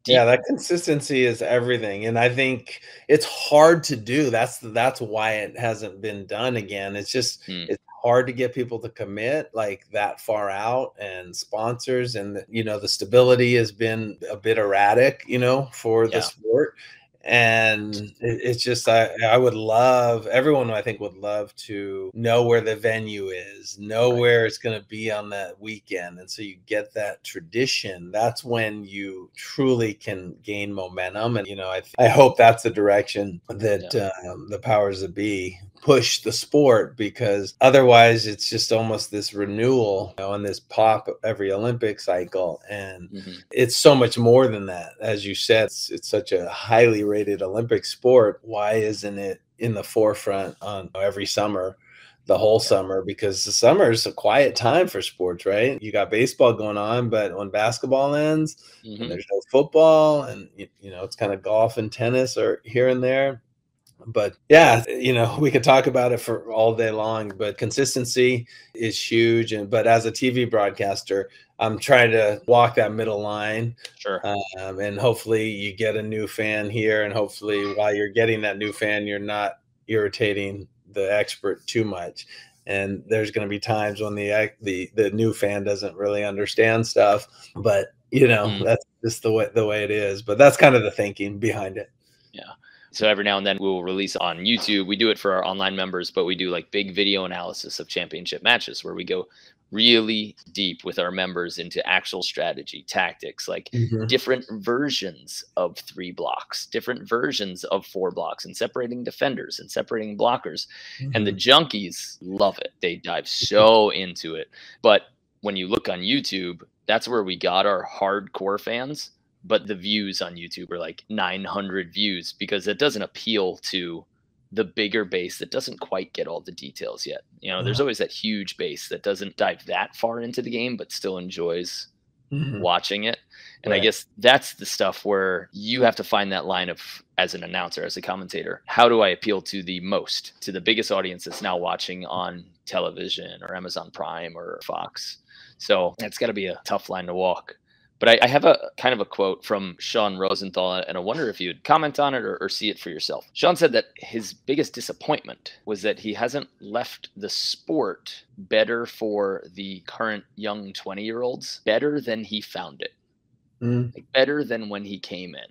yeah that consistency is everything and i think it's hard to do that's that's why it hasn't been done again it's just mm. it's hard to get people to commit like that far out and sponsors and you know the stability has been a bit erratic you know for yeah. the sport and it, it's just I, I would love everyone i think would love to know where the venue is know right. where it's going to be on that weekend and so you get that tradition that's when you truly can gain momentum and you know i, I hope that's the direction that yeah. um, the powers that be push the sport because otherwise it's just almost this renewal you know, and this pop every Olympic cycle. And mm-hmm. it's so much more than that. As you said, it's, it's such a highly rated Olympic sport. Why isn't it in the forefront on every summer? the whole summer because the summer is a quiet time for sports, right? You got baseball going on, but when basketball ends, mm-hmm. there's no football, and you, you know it's kind of golf and tennis or here and there but yeah you know we could talk about it for all day long but consistency is huge and but as a tv broadcaster i'm trying to walk that middle line sure. um, and hopefully you get a new fan here and hopefully while you're getting that new fan you're not irritating the expert too much. And there's going to be times when the the the new fan doesn't really understand stuff but you know mm. that's just the way the way it is but that's kind of the thinking behind it. Yeah so every now and then we'll release on YouTube. We do it for our online members, but we do like big video analysis of championship matches where we go really deep with our members into actual strategy, tactics, like mm-hmm. different versions of three blocks, different versions of four blocks, and separating defenders and separating blockers. Mm-hmm. And the mm-hmm. junkies love it. They dive so into it. But when you look on YouTube, that's where we got our hardcore fans. But the views on YouTube are like 900 views because it doesn't appeal to the bigger base that doesn't quite get all the details yet. You know, there's always that huge base that doesn't dive that far into the game, but still enjoys mm-hmm. watching it. And right. I guess that's the stuff where you have to find that line of, as an announcer, as a commentator, how do I appeal to the most, to the biggest audience that's now watching on television or Amazon Prime or Fox? So that's got to be a tough line to walk. But I, I, have a kind of a quote from Sean Rosenthal, and I wonder if you'd comment on it or, or see it for yourself. Sean said that his biggest disappointment was that he hasn't left the sport better for the current young 20 year olds, better than he found it, mm. like better than when he came in.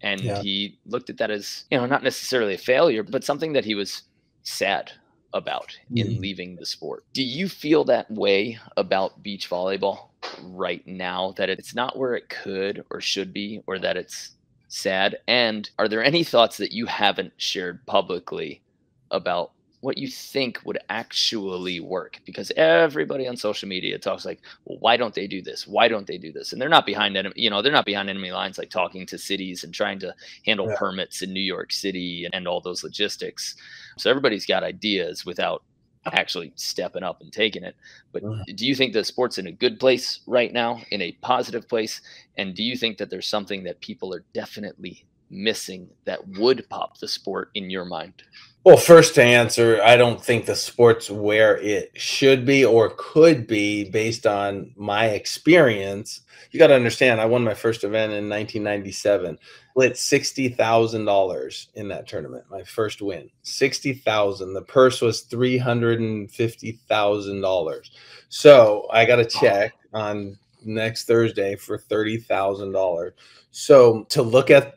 And yeah. he looked at that as, you know, not necessarily a failure, but something that he was sad about mm. in leaving the sport. Do you feel that way about beach volleyball? Right now that it's not where it could or should be or that it's sad? And are there any thoughts that you haven't shared publicly about what you think would actually work because everybody on social media talks like well, why don't they do this why don't they do this and they're not behind enemy you know they're not behind enemy lines like talking to cities and trying to handle yeah. permits in new york city and, and all those logistics so everybody's got ideas without actually stepping up and taking it. But do you think the sport's in a good place right now, in a positive place? And do you think that there's something that people are definitely missing that would pop the sport in your mind? Well, first to answer, I don't think the sport's where it should be or could be based on my experience. You got to understand, I won my first event in 1997 split sixty thousand dollars in that tournament. My first win, sixty thousand. The purse was three hundred and fifty thousand dollars. So I got a check on next Thursday for thirty thousand dollars. So to look at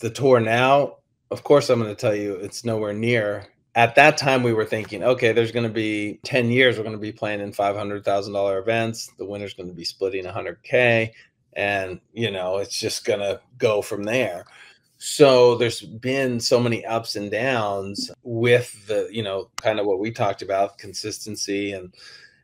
the tour now, of course, I'm going to tell you it's nowhere near. At that time, we were thinking, okay, there's going to be 10 years, we're going to be playing in $500,000 events. The winner's going to be splitting 100K and you know it's just gonna go from there. So there's been so many ups and downs with the you know kind of what we talked about consistency and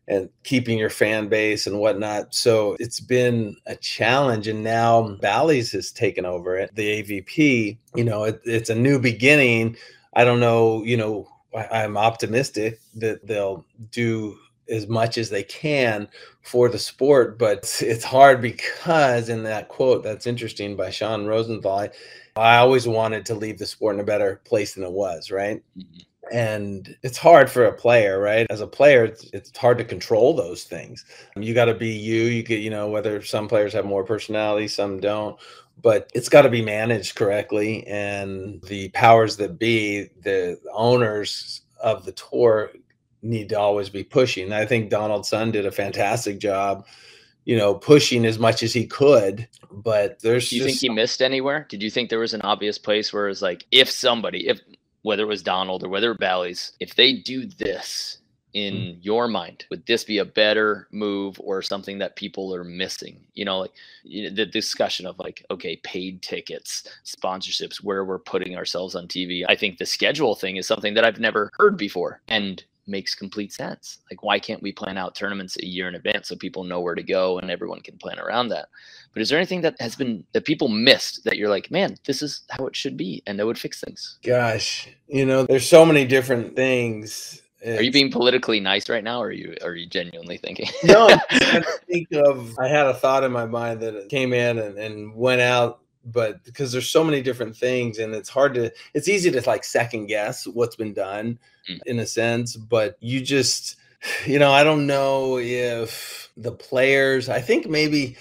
and keeping your fan base and whatnot. So it's been a challenge and now bally's has taken over it the avp you know it, it's a new beginning. I don't know you know i'm optimistic that they'll do as much as they can for the sport, but it's hard because in that quote that's interesting by Sean Rosenthal, I, I always wanted to leave the sport in a better place than it was, right? Mm-hmm. And it's hard for a player, right? As a player, it's, it's hard to control those things. You got to be you. You get, you know, whether some players have more personality, some don't, but it's got to be managed correctly. And the powers that be, the owners of the tour need to always be pushing. I think Donald Sun did a fantastic job, you know, pushing as much as he could. But there's. Do you think he missed anywhere? Did you think there was an obvious place where it's like, if somebody, if whether it was Donald or whether Bally's, if they do this in mm. your mind, would this be a better move or something that people are missing? You know, like you know, the discussion of like, okay, paid tickets, sponsorships, where we're putting ourselves on TV. I think the schedule thing is something that I've never heard before. And makes complete sense. Like, why can't we plan out tournaments a year in advance so people know where to go and everyone can plan around that? But is there anything that has been that people missed that you're like, man, this is how it should be, and that would fix things? Gosh, you know, there's so many different things. It's... Are you being politically nice right now, or are you are you genuinely thinking? no, I think of. I had a thought in my mind that came in and, and went out but because there's so many different things and it's hard to it's easy to like second guess what's been done mm. in a sense but you just you know i don't know if the players i think maybe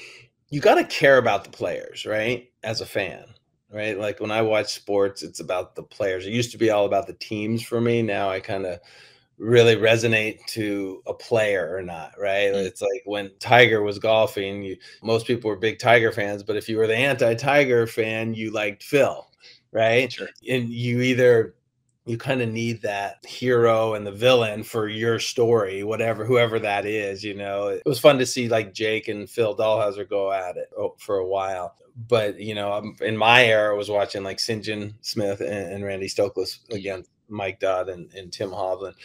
you got to care about the players right as a fan right? Like when i watch sports it's about the players. It used to be all about the teams for me. Now i kind of really resonate to a player or not, right? Mm-hmm. It's like when Tiger was golfing, you, most people were big Tiger fans, but if you were the anti-Tiger fan, you liked Phil, right? Sure. And you either you kind of need that hero and the villain for your story, whatever, whoever that is. You know, it was fun to see like Jake and Phil Dalhausser go at it oh, for a while. But, you know, in my era, I was watching like Sinjin Smith and, and Randy Stoklos against Mike Dodd and, and Tim Hovland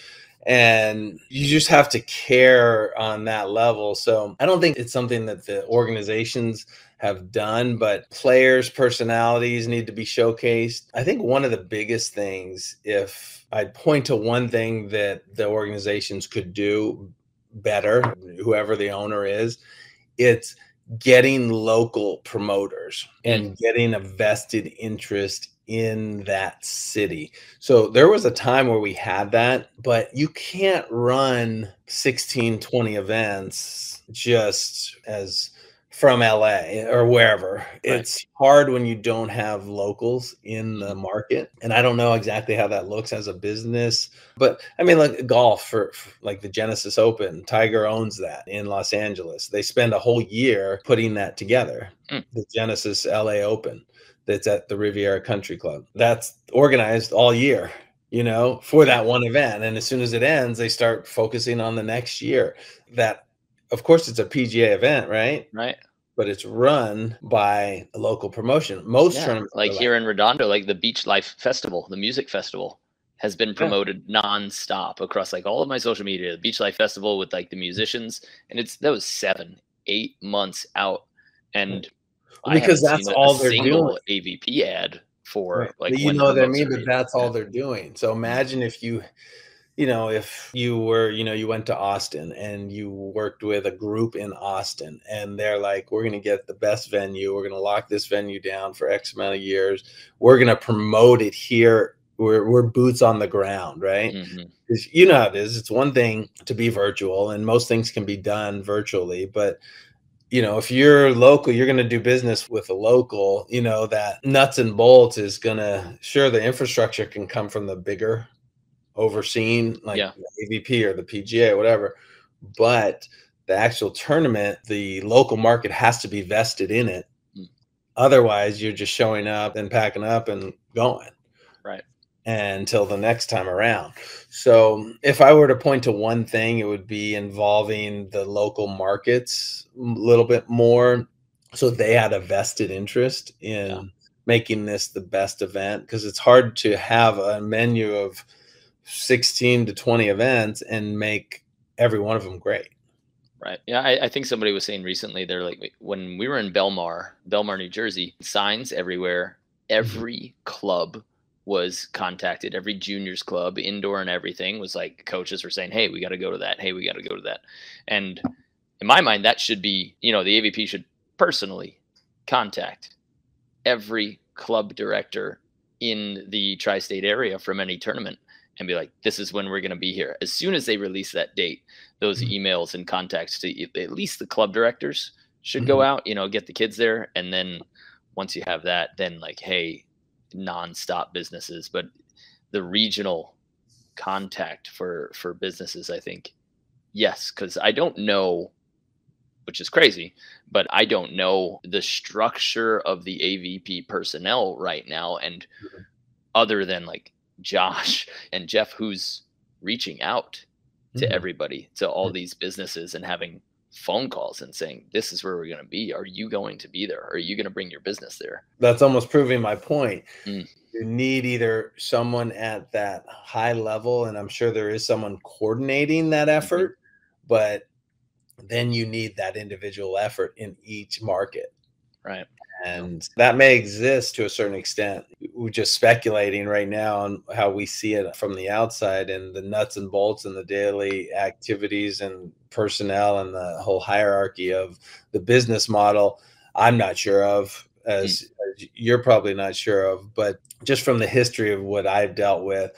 and you just have to care on that level. So I don't think it's something that the organizations have done, but players' personalities need to be showcased. I think one of the biggest things, if I'd point to one thing that the organizations could do better, whoever the owner is, it's getting local promoters and mm. getting a vested interest in that city. So there was a time where we had that, but you can't run 16, 20 events just as from LA or wherever. Right. It's hard when you don't have locals in the mm-hmm. market. And I don't know exactly how that looks as a business, but I mean, like golf for, for, like the Genesis Open, Tiger owns that in Los Angeles. They spend a whole year putting that together, mm. the Genesis LA Open that's at the Riviera Country Club. That's organized all year, you know, for that one event. And as soon as it ends, they start focusing on the next year. That, of course, it's a PGA event, right? Right. But it's run by a local promotion. Most yeah, tournaments, like here like, in Redondo, like the Beach Life Festival, the music festival, has been promoted yeah. nonstop across like all of my social media. The Beach Life Festival with like the musicians, and it's that was seven, eight months out, and hmm. Because that's all they're doing. AVP ad for right. like you know what I mean, but that's all they're doing. So imagine if you you know if you were you know you went to austin and you worked with a group in austin and they're like we're going to get the best venue we're going to lock this venue down for x amount of years we're going to promote it here we're, we're boots on the ground right mm-hmm. you know how it is it's one thing to be virtual and most things can be done virtually but you know, if you're local, you're going to do business with a local, you know, that nuts and bolts is going to, sure, the infrastructure can come from the bigger overseen, like yeah. the AVP or the PGA or whatever. But the actual tournament, the local market has to be vested in it. Mm. Otherwise, you're just showing up and packing up and going. Until the next time around. So, if I were to point to one thing, it would be involving the local markets a little bit more so they had a vested interest in yeah. making this the best event because it's hard to have a menu of 16 to 20 events and make every one of them great. Right. Yeah, I, I, think somebody was saying recently they're like when we were in Belmar, Belmar, New Jersey, signs everywhere. Mm-hmm. Every club was contacted. Every juniors club indoor and everything was like coaches were saying hey we got to go to that. Hey we got to go to that. And in my mind that should be you know the avp should personally contact every club director in the tri-state area from any tournament and be like this is when we're going to be here. As soon as they release that date those mm-hmm. emails and contacts to at least the club directors should mm-hmm. go out you know get the kids there. And then once you have that then like hey nonstop businesses, but the regional contact for for businesses, I think, yes, because I don't know, which is crazy, but I don't know the structure of the AVP personnel right now, and mm-hmm. other than like Josh and Jeff, who's reaching out to mm-hmm. everybody, to all these businesses, and having phone calls and saying, This is where we're going to be. Are you going to be there? Are you going to bring your business there? That's almost proving my point. Mm. You need either someone at that high level, and I'm sure there is someone coordinating that mm-hmm. effort, mm-hmm. but then you need that individual effort in each market. Right and that may exist to a certain extent. We're just speculating right now on how we see it from the outside and the nuts and bolts and the daily activities and personnel and the whole hierarchy of the business model. I'm not sure of, as, mm. as you're probably not sure of, but just from the history of what I've dealt with,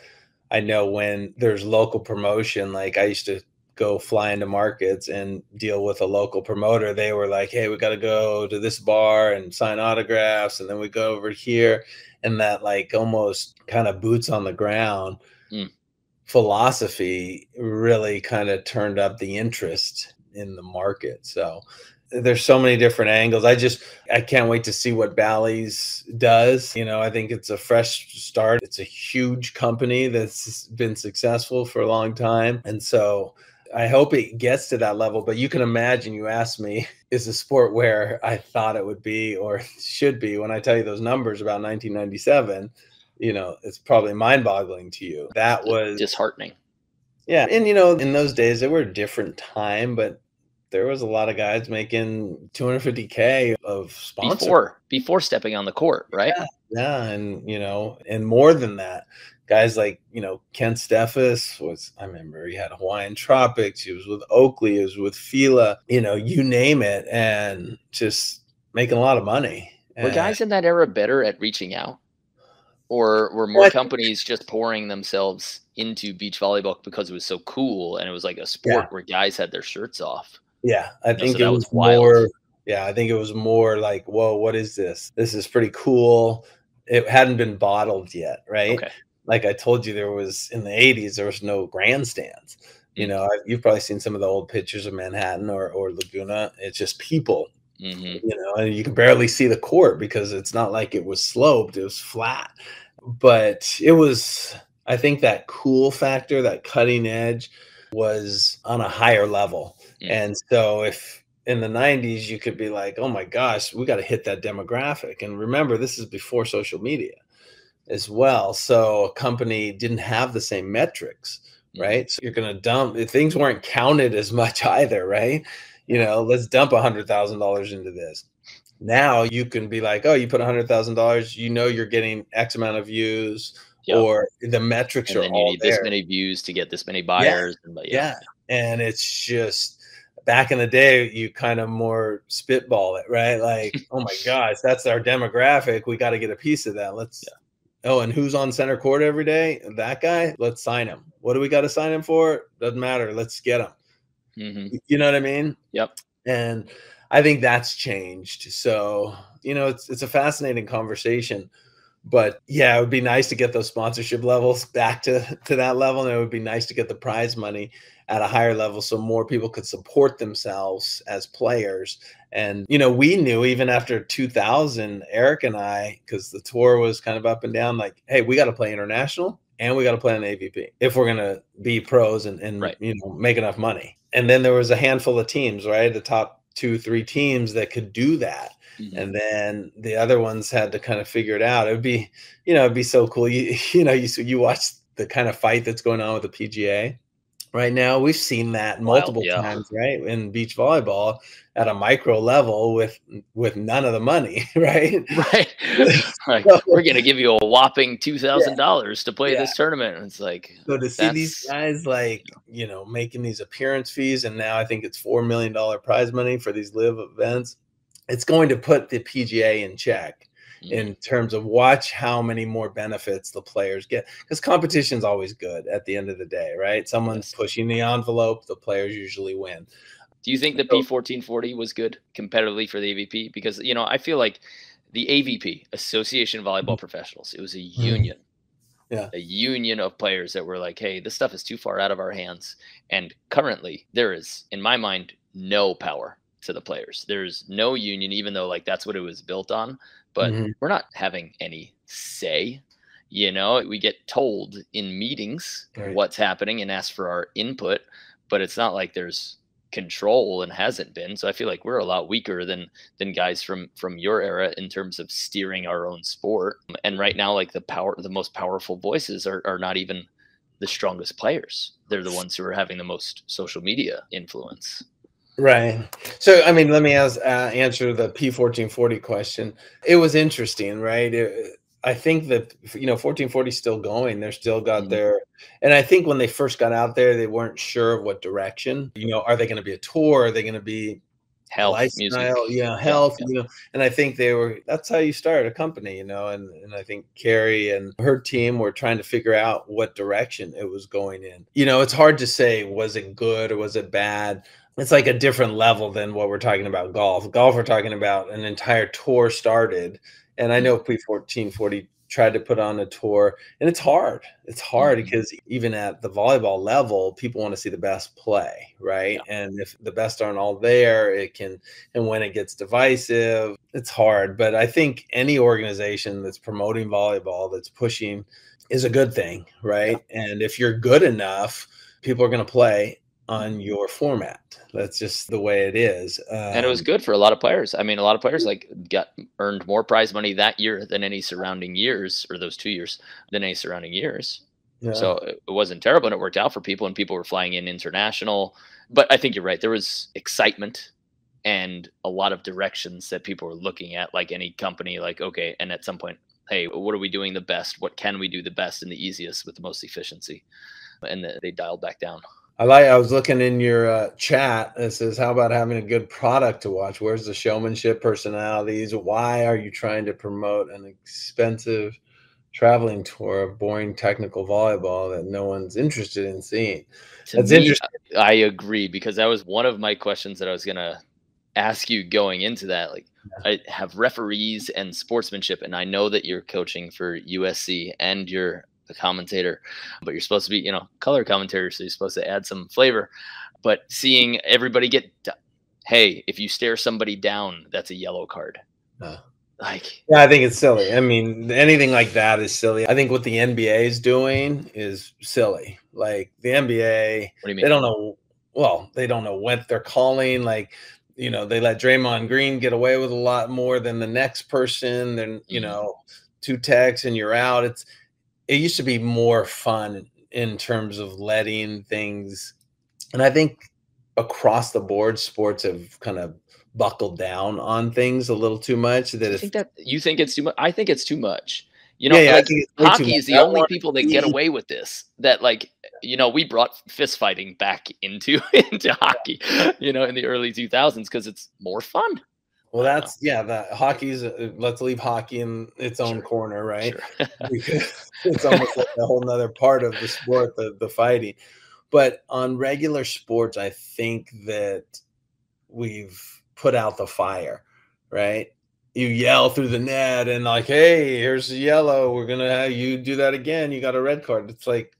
I know when there's local promotion, like I used to go fly into markets and deal with a local promoter, they were like, "Hey, we got to go to this bar and sign autographs, and then we go over here," and that like almost kind of boots on the ground mm. philosophy really kind of turned up the interest in the market. So there's so many different angles. I just I can't wait to see what Bally's does. You know, I think it's a fresh start. It's a huge company that's been successful for a long time, and so I hope it gets to that level. But you can imagine, you asked me, is the sport where I thought it would be or should be when I tell you those numbers about 1997. You know, it's probably mind-boggling to you. That was disheartening. Yeah, and you know, in those days, they were a different time, but there was a lot of guys making 250k of sponsor before before stepping on the court, right? Yeah, yeah, and you know, and more than that, guys like you know Kent Steffes was. I remember he had Hawaiian Tropics. He was with Oakley. He was with Fila. You know, you name it, and just making a lot of money. Were guys in that era better at reaching out? or were more companies just pouring themselves into beach volleyball because it was so cool and it was like a sport yeah. where guys had their shirts off yeah, I think know, so it was, was more. Yeah, I think it was more like, whoa, what is this? This is pretty cool. It hadn't been bottled yet, right? Okay. Like I told you, there was in the '80s, there was no grandstands. You know, you've probably seen some of the old pictures of Manhattan or, or Laguna. It's just people, mm-hmm. you know, and you can barely see the court because it's not like it was sloped; it was flat. But it was, I think, that cool factor, that cutting edge, was on a higher level and so if in the 90s you could be like, oh my gosh, we got to hit that demographic. And remember, this is before social media as well. So a company didn't have the same metrics, mm-hmm. right? So you're going to dump, eh, things weren't counted as much either, right? You know, let's dump a $100,000 into this. Now you can be like, oh, you put a $100,000, you know, you're getting X amount of views. Yep. Or the metrics and are then you need there. this many views to get this many buyers. Yeah. And, yeah. yeah. And it's just back in the day, you kind of more spitball it, right? Like, oh my gosh, that's our demographic. We got to get a piece of that. Let's. Yeah. Oh, and who's on center court every day? That guy. Let's sign him. What do we got to sign him for? Doesn't matter. Let's get him. Mm-hmm. You know what I mean? Yep. And I think that's changed. So you know, it's it's a fascinating conversation but yeah, it would be nice to get those sponsorship levels back to to that level, and it would be nice to get the prize money at a higher level so more people could support themselves as players. And you know, we knew even after 2000, Eric and I, because the tour was kind of up and down, like, hey, we got to play international and we got to play on AVP if we're gonna be pros and and right. you know make enough money. And then there was a handful of teams, right? The top two, three teams that could do that Mm-hmm. And then the other ones had to kind of figure it out. It would be, you know, it'd be so cool. You, you know, you you watch the kind of fight that's going on with the PGA right now. We've seen that multiple yeah. times, right? In beach volleyball at a micro level with with none of the money, right? Right. like, so, we're gonna give you a whopping two thousand yeah. dollars to play yeah. this tournament. And it's like so to see these guys like you know making these appearance fees, and now I think it's four million dollar prize money for these live events it's going to put the PGA in check mm-hmm. in terms of watch how many more benefits the players get because competition is always good at the end of the day, right? Someone's yes. pushing the envelope, the players usually win. Do you think the P1440 was good competitively for the AVP? Because you know, I feel like the AVP, Association of Volleyball. Professionals, it was a mm-hmm. union. Yeah. A union of players that were like, hey, this stuff is too far out of our hands. And currently, there is, in my mind, no power to the players. There's no union, even though like that's what it was built on. But mm-hmm. we're not having any say. You know, we get told in meetings right. what's happening and ask for our input, but it's not like there's control and hasn't been. So I feel like we're a lot weaker than than guys from from your era in terms of steering our own sport. And right now, like the power, the most powerful voices are are not even the strongest players. They're the ones who are having the most social media influence. Right. So, I mean, let me ask, uh, answer the P1440 question. It was interesting, right? It, I think that you know 1440 is still going. They're still got mm-hmm. their, and I think when they first got out there, they weren't sure of what direction. You know, are they going to be a tour? Are they going to be health, lifestyle? Music. Yeah, health. Yeah. You know, and I think they were. That's how you start a company. You know, and and I think Kerri and her team were trying to figure out what direction it was going in. You know, it's hard to say was it good or was it bad it's like a different level than what we're talking about golf. Golf, we're talking about an entire tour started And I know P1440 tried to put on a tour and it's hard it's hard mm-hmm. because even at the volleyball level people want to see the best play right yeah. and if the best aren't all there it can and when it gets divisive it's hard but i think any organization that's promoting volleyball that's pushing is a good thing right yeah. and if you're good enough people are going to play on your format. That's just the way it is. Um, and it was um, good for a lot of players. I mean, a lot of players like got earned more prize money that year than any surrounding years, or those two years than any surrounding years. Yeah. So it wasn't terrible, and it worked out for people, and people were flying in international. But I think you're right. There was excitement and a lot of directions that people were looking at, like any company. Like, okay, and at some point, hey, what are we doing the best? What can we do the best and the easiest with the most efficiency? And they dialed back down. I like. I was looking in your uh, chat. It says, "How about having a good product to watch? Where's the showmanship, personalities? Why are you trying to promote an expensive traveling tour of boring technical volleyball that no one's interested in seeing?" To That's me, interesting. I agree because that was one of my questions that I was gonna ask you going into that. Like, I have referees and sportsmanship, and I know that you're coaching for USC and you're the commentator, but you're supposed to be, you know, color commentator, so you're supposed to add some flavor. But seeing everybody get, hey, if you stare somebody down, that's a yellow card. Uh, like, yeah, I think it's silly. I mean, anything like that is silly. I think what the NBA is doing is silly. Like the NBA, what do you mean? They don't know. Well, they don't know what they're calling. Like, you know, they let Draymond Green get away with a lot more than the next person. Then, you mm-hmm. know, two texts and you're out. It's it used to be more fun in terms of letting things and i think across the board sports have kind of buckled down on things a little too much that I think that you think it's too much i think it's too much. You know yeah, yeah, like hockey is the only people that get away with this that like you know we brought fist fighting back into into hockey you know in the early 2000s because it's more fun well, that's yeah. The hockey's. Uh, let's leave hockey in its own sure. corner, right? Sure. it's almost like a whole nother part of the sport, the the fighting. But on regular sports, I think that we've put out the fire, right? You yell through the net and like, hey, here's the yellow. We're gonna have you do that again. You got a red card. It's like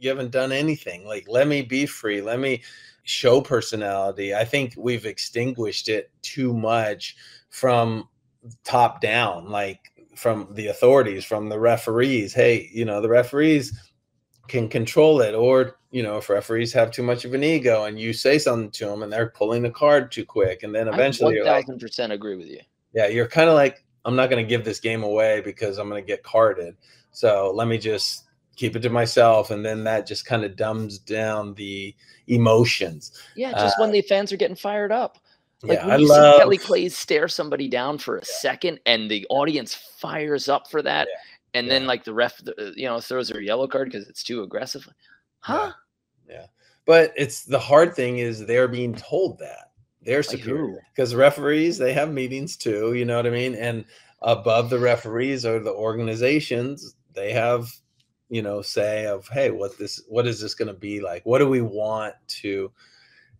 you haven't done anything. Like, let me be free. Let me show personality. I think we've extinguished it too much from top down, like from the authorities, from the referees. Hey, you know, the referees can control it, or you know, if referees have too much of an ego and you say something to them and they're pulling the card too quick, and then eventually, I one thousand percent agree with you. Yeah, you're kind of like, I'm not going to give this game away because I'm going to get carded. So let me just keep it to myself and then that just kind of dumbs down the emotions. Yeah just uh, when the fans are getting fired up. Like yeah, when you I love, see Kelly Claes stare somebody down for a second and the audience fires up for that yeah, and yeah. then like the ref you know throws a yellow card because it's too aggressive huh? yeah. but it's the hard thing is they're being told that. They're superior because referees they have meetings too you know what i mean? And above the referees are the organizations they have you know say of hey what this what is this going to be like what do we want to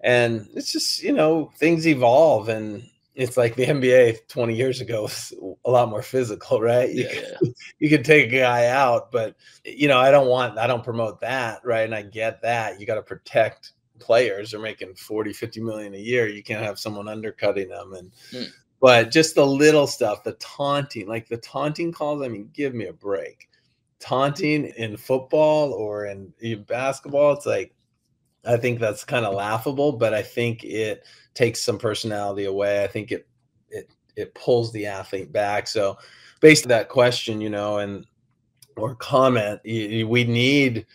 and it's just you know things evolve and it's like the NBA 20 years ago was a lot more physical, right? You, yeah, could, yeah. you could take a guy out, but you know, I don't want, I don't promote that, right? And I get that. You got to protect players. They're making 40, 50 million a year. You can't have someone undercutting them. And, mm. but just the little stuff, the taunting, like the taunting calls, I mean, give me a break taunting in football or in, in basketball, it's like I think that's kind of laughable, but I think it takes some personality away. I think it it it pulls the athlete back. So based on that question, you know, and or comment, we need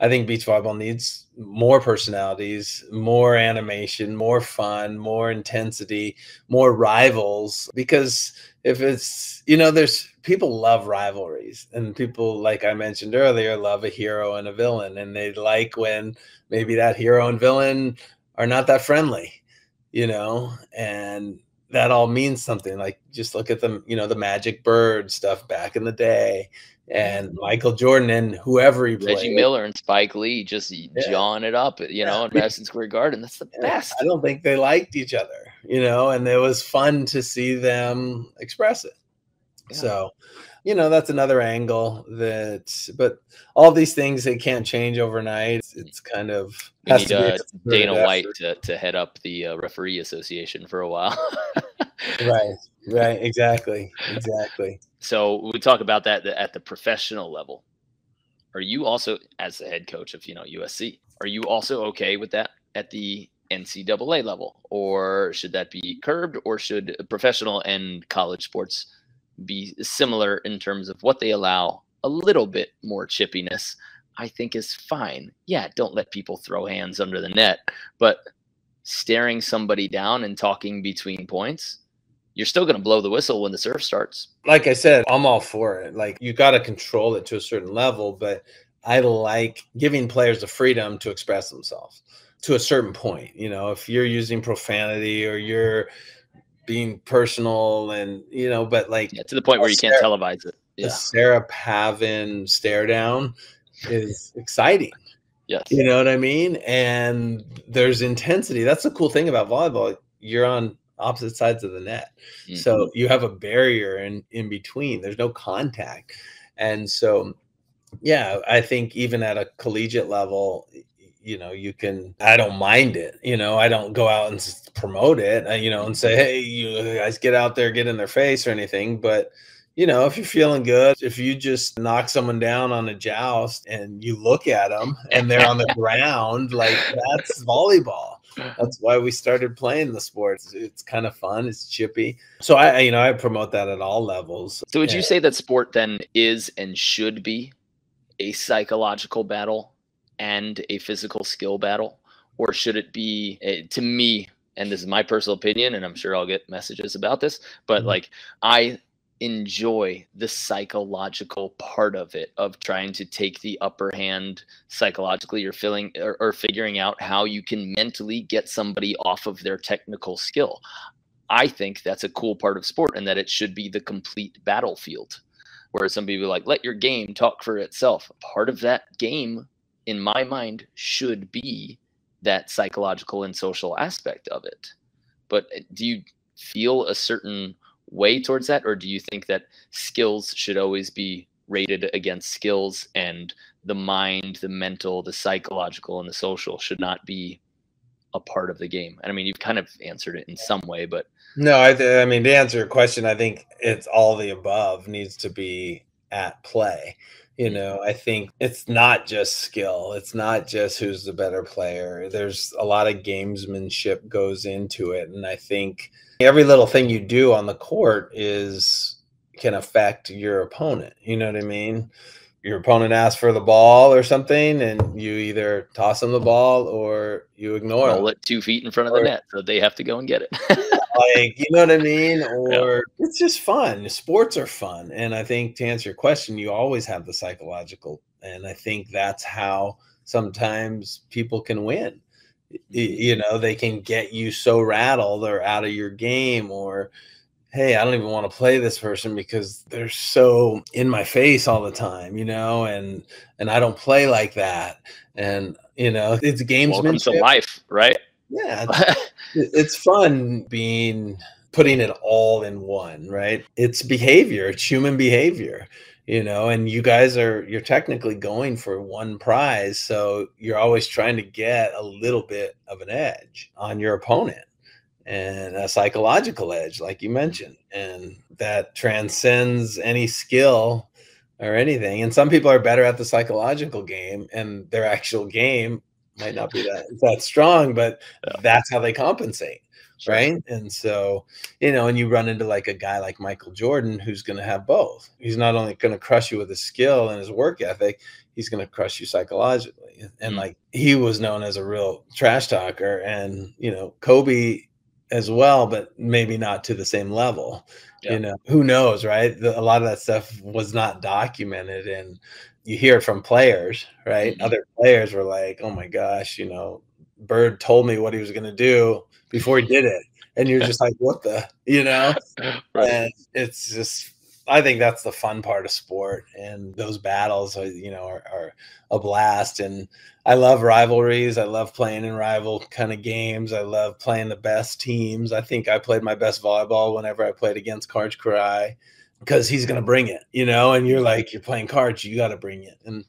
I think beach volleyball needs more personalities, more animation, more fun, more intensity, more rivals. Because if it's, you know, there's people love rivalries, and people, like I mentioned earlier, love a hero and a villain, and they like when maybe that hero and villain are not that friendly, you know, and that all means something. Like just look at them, you know, the Magic Bird stuff back in the day and Michael Jordan and whoever he played. Reggie Miller and Spike Lee just yeah. jawing it up, you know, in Madison Square Garden. That's the yeah. best. I don't think they liked each other, you know, and it was fun to see them express it. Yeah. So, you know, that's another angle that, but all these things they can't change overnight. It's, kind of we need uh, Dana White to, to head up the uh, referee association for a while. right, right, exactly, exactly. So we talk about that at the professional level. Are you also, as the head coach of you know USC, are you also okay with that at the NCAA level, or should that be curbed, or should professional and college sports be similar in terms of what they allow? A little bit more chippiness, I think, is fine. Yeah, don't let people throw hands under the net, but staring somebody down and talking between points, you're still going to blow the whistle when the surf starts. Like I said, I'm all for it. Like you got to control it to a certain level, but I like giving players the freedom to express themselves to a certain point. You know, if you're using profanity or you're being personal and you know, but like yeah, to the point where you Sarah, can't televise it. Yeah. The Sarah Pavan stare down is exciting. Yes. You know what I mean? And there's intensity. That's the cool thing about volleyball. You're on opposite sides of the net. Mm-hmm. So you have a barrier in in between. There's no contact. And so yeah, I think even at a collegiate level, you know, you can I don't mind it. You know, I don't go out and promote it, uh, you know, and say, "Hey, you guys get out there, get in their face" or anything, but you know, if you're feeling good, if you just knock someone down on a joust and you look at them and they're on the ground, like that's volleyball. That's why we started playing the sports. It's kind of fun. It's chippy. So I, you know, I promote that at all levels. So would you say that sport then is and should be a psychological battle and a physical skill battle, or should it be, eh, to me, and this is my personal opinion, and I'm sure I'll get messages about this, but mm-hmm. like I enjoy the psychological part of it of trying to take the upper hand psychologically or feeling or, or, figuring out how you can mentally get somebody off of their technical skill. I think that's a cool part of sport and that it should be the complete battlefield where some people like let your game talk for itself. Part of that game in my mind should be that psychological and social aspect of it. But uh, do you feel a certain way towards that, or do you think that skills should always be rated against skills and the mind, the mental, the psychological, and the social should not be a part of the game? And I mean, you've kind of answered it in some way, but no, I, th- I mean, to answer your question, I think it's all the above needs to be at play. You mm. know, I think it's not just skill. It's not just who's the better player. There's a lot of gamesmanship goes into it. And I think every little thing you do on the court is can affect your opponent. You know what I mean? Your opponent asks for the ball or something, and you either toss them the ball or you ignore Roll it two feet in front of or, the net, so they have to go and get it. like, you know what I mean? Or yeah. it's just fun. Sports are fun, and I think to answer your question, you always have the psychological, and I think that's how sometimes people can win you know they can get you so rattled or out of your game or hey i don't even want to play this person because they're so in my face all the time you know and and i don't play like that. And you know it's gamesmanship to life right? Yeah it's, it's fun being putting it all in one right it's behavior it's human behavior you know and you guys are you're technically going for one prize so you're always trying to get a little bit of an edge on your opponent and a psychological edge like you mentioned and that transcends any skill or anything and some people are better at the psychological game and their actual game might not be that that strong but yeah. that's how they compensate Sure. right? And so, you know, and you run into like a guy like Michael Jordan who's going to have both. He's not only going to crush you with his skill and his work ethic, he's going to crush you psychologically. And mm-hmm. like he was known as a real trash talker, and you know, Kobe as well, but maybe not to the same level. Yeah. You know, who knows, right? The, a lot of that stuff was not documented, and you hear from players, right? Mm-hmm. Other players were like, "Oh my gosh, you know, Bird told me what he was going to do before he did it. And you're just like, what the, you know? right. And it's just, I think that's the fun part of sport. And those battles, are, you know, are, are a blast. And I love rivalries. I love playing in rival kind of games. I love playing the best teams. I think I played my best volleyball whenever I played against Karch Kiraly because he's going to bring it, you know, and you're like, you're playing Karch, you got to bring it. And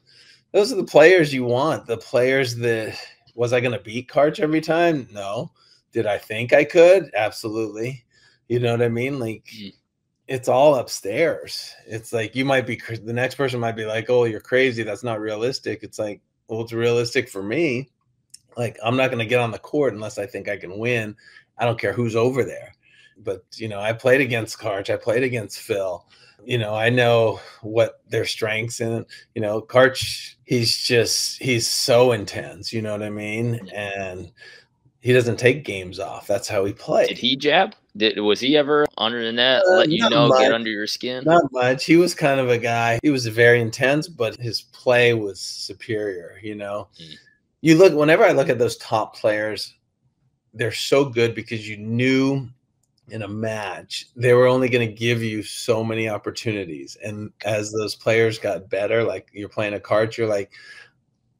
those are the players you want. The players that was I going to beat Karch every time? No. Did I think I could? Absolutely. You know what I mean? Like, mm. it's all upstairs. It's like you might be the next person might be like, "Oh, you're crazy. That's not realistic." It's like, well, it's realistic for me. Like, I'm not going to get on the court unless I think I can win. I don't care who's over there. But you know, I played against Karch. I played against Phil you know, I know what their strengths and you know, Karch, he's just he's so intense, you know what I mean? And he doesn't take games off. That's how he plays. Did he jab? Did was he ever under the net, uh, let you know, much. get under your skin? Not much. He was kind of a guy. He was very intense, but his play was superior. You know, mm. you look whenever I look at those top players, they're so good because you knew in a match, they were only going to give you so many opportunities. And as those players got better, like you're playing a Karch, you're like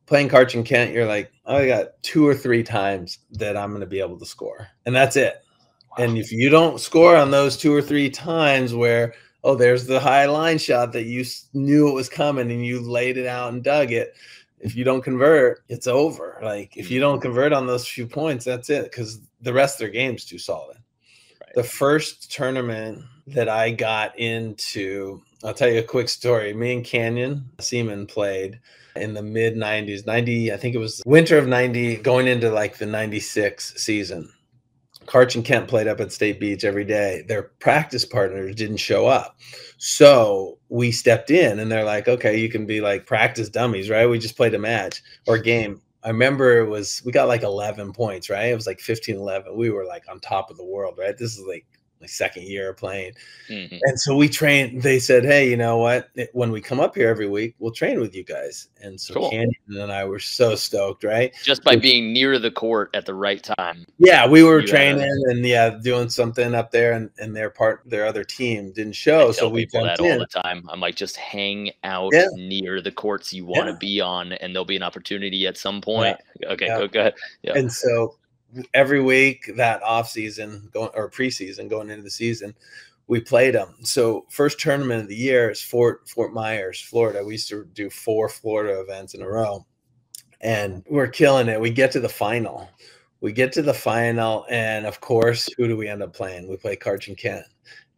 playing Karch and Kent, you're like, I got two or three times that I'm going to be able to score. And that's it. Wow. And if you don't score on those two or three times where, oh, there's the high line shot that you knew it was coming and you laid it out and dug it. If you don't convert, it's over. Like if you don't mm-hmm. convert on those few points, that's it. Because the rest of their game's too solid the first tournament that I got into, I'll tell you a quick story. Me and Canyon Ceman played in the mid 90s, 90, I think it was winter of 90, going into like the 96 season. Karch and Kent played up at State Beach every day. Their practice partners didn't show up. So we stepped in and they're like, okay, you can be like practice dummies, right? We just played a match or game. I remember it was we got like 11 points, right? It was like 15 11. We were like on top of the world, right? This is like my second year playing. Mm-hmm. And so we trained, they said, Hey, you know what? When we come up here every week, we'll train with you guys. And so cool. Canyon and I were so stoked, right? Just by being near the court at the right time. Yeah, we were training and yeah, doing something up there and, and their part their other team didn't show. so we jumped that in. all the time. I'm like, just hang out yeah. near the courts you want to yeah. be on, and there'll be an opportunity at some point. Yeah. Okay, go, go ahead. Yeah. And so every week that off season going or preseason going into the season we played them so first tournament of the year is fort fort myers florida. We used to do four florida events in a row and we're killing it. We get to the final. We get to the final and of course who do we end up playing? We play Karch and kent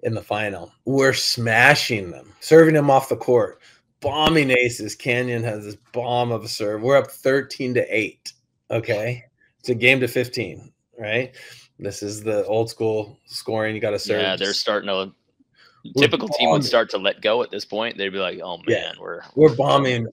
in the final. We're smashing them serving them off the court. Bombing aces. Canyon has this bomb of a serve. We're up 13 to 8 okay it's a game to 15, right? This is the old school scoring. You got to serve. Yeah, they're starting to. Typical team would start to let go at this point. They'd be like, "Oh man, yeah. we're we're bombing."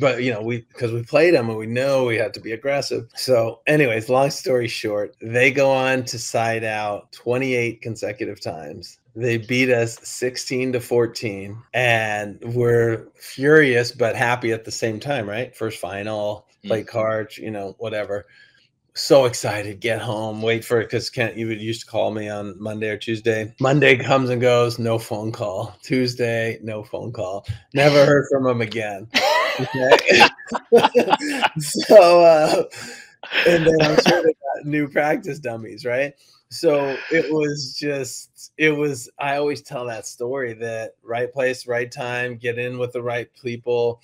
But you know, we because we played them and we know we had to be aggressive. So, anyways, long story short, they go on to side out 28 consecutive times. They beat us 16 to 14, and we're furious but happy at the same time, right? First final, play mm-hmm. Karch, you know, whatever so excited get home wait for it because kent you would used to call me on monday or tuesday. Monday comes and goes no phone call. Tuesday no phone call. Never heard from him again. Okay? So uh and then i'm sure they got new practice dummies right? So it was just it was i always tell that story that right place right time get in with the right people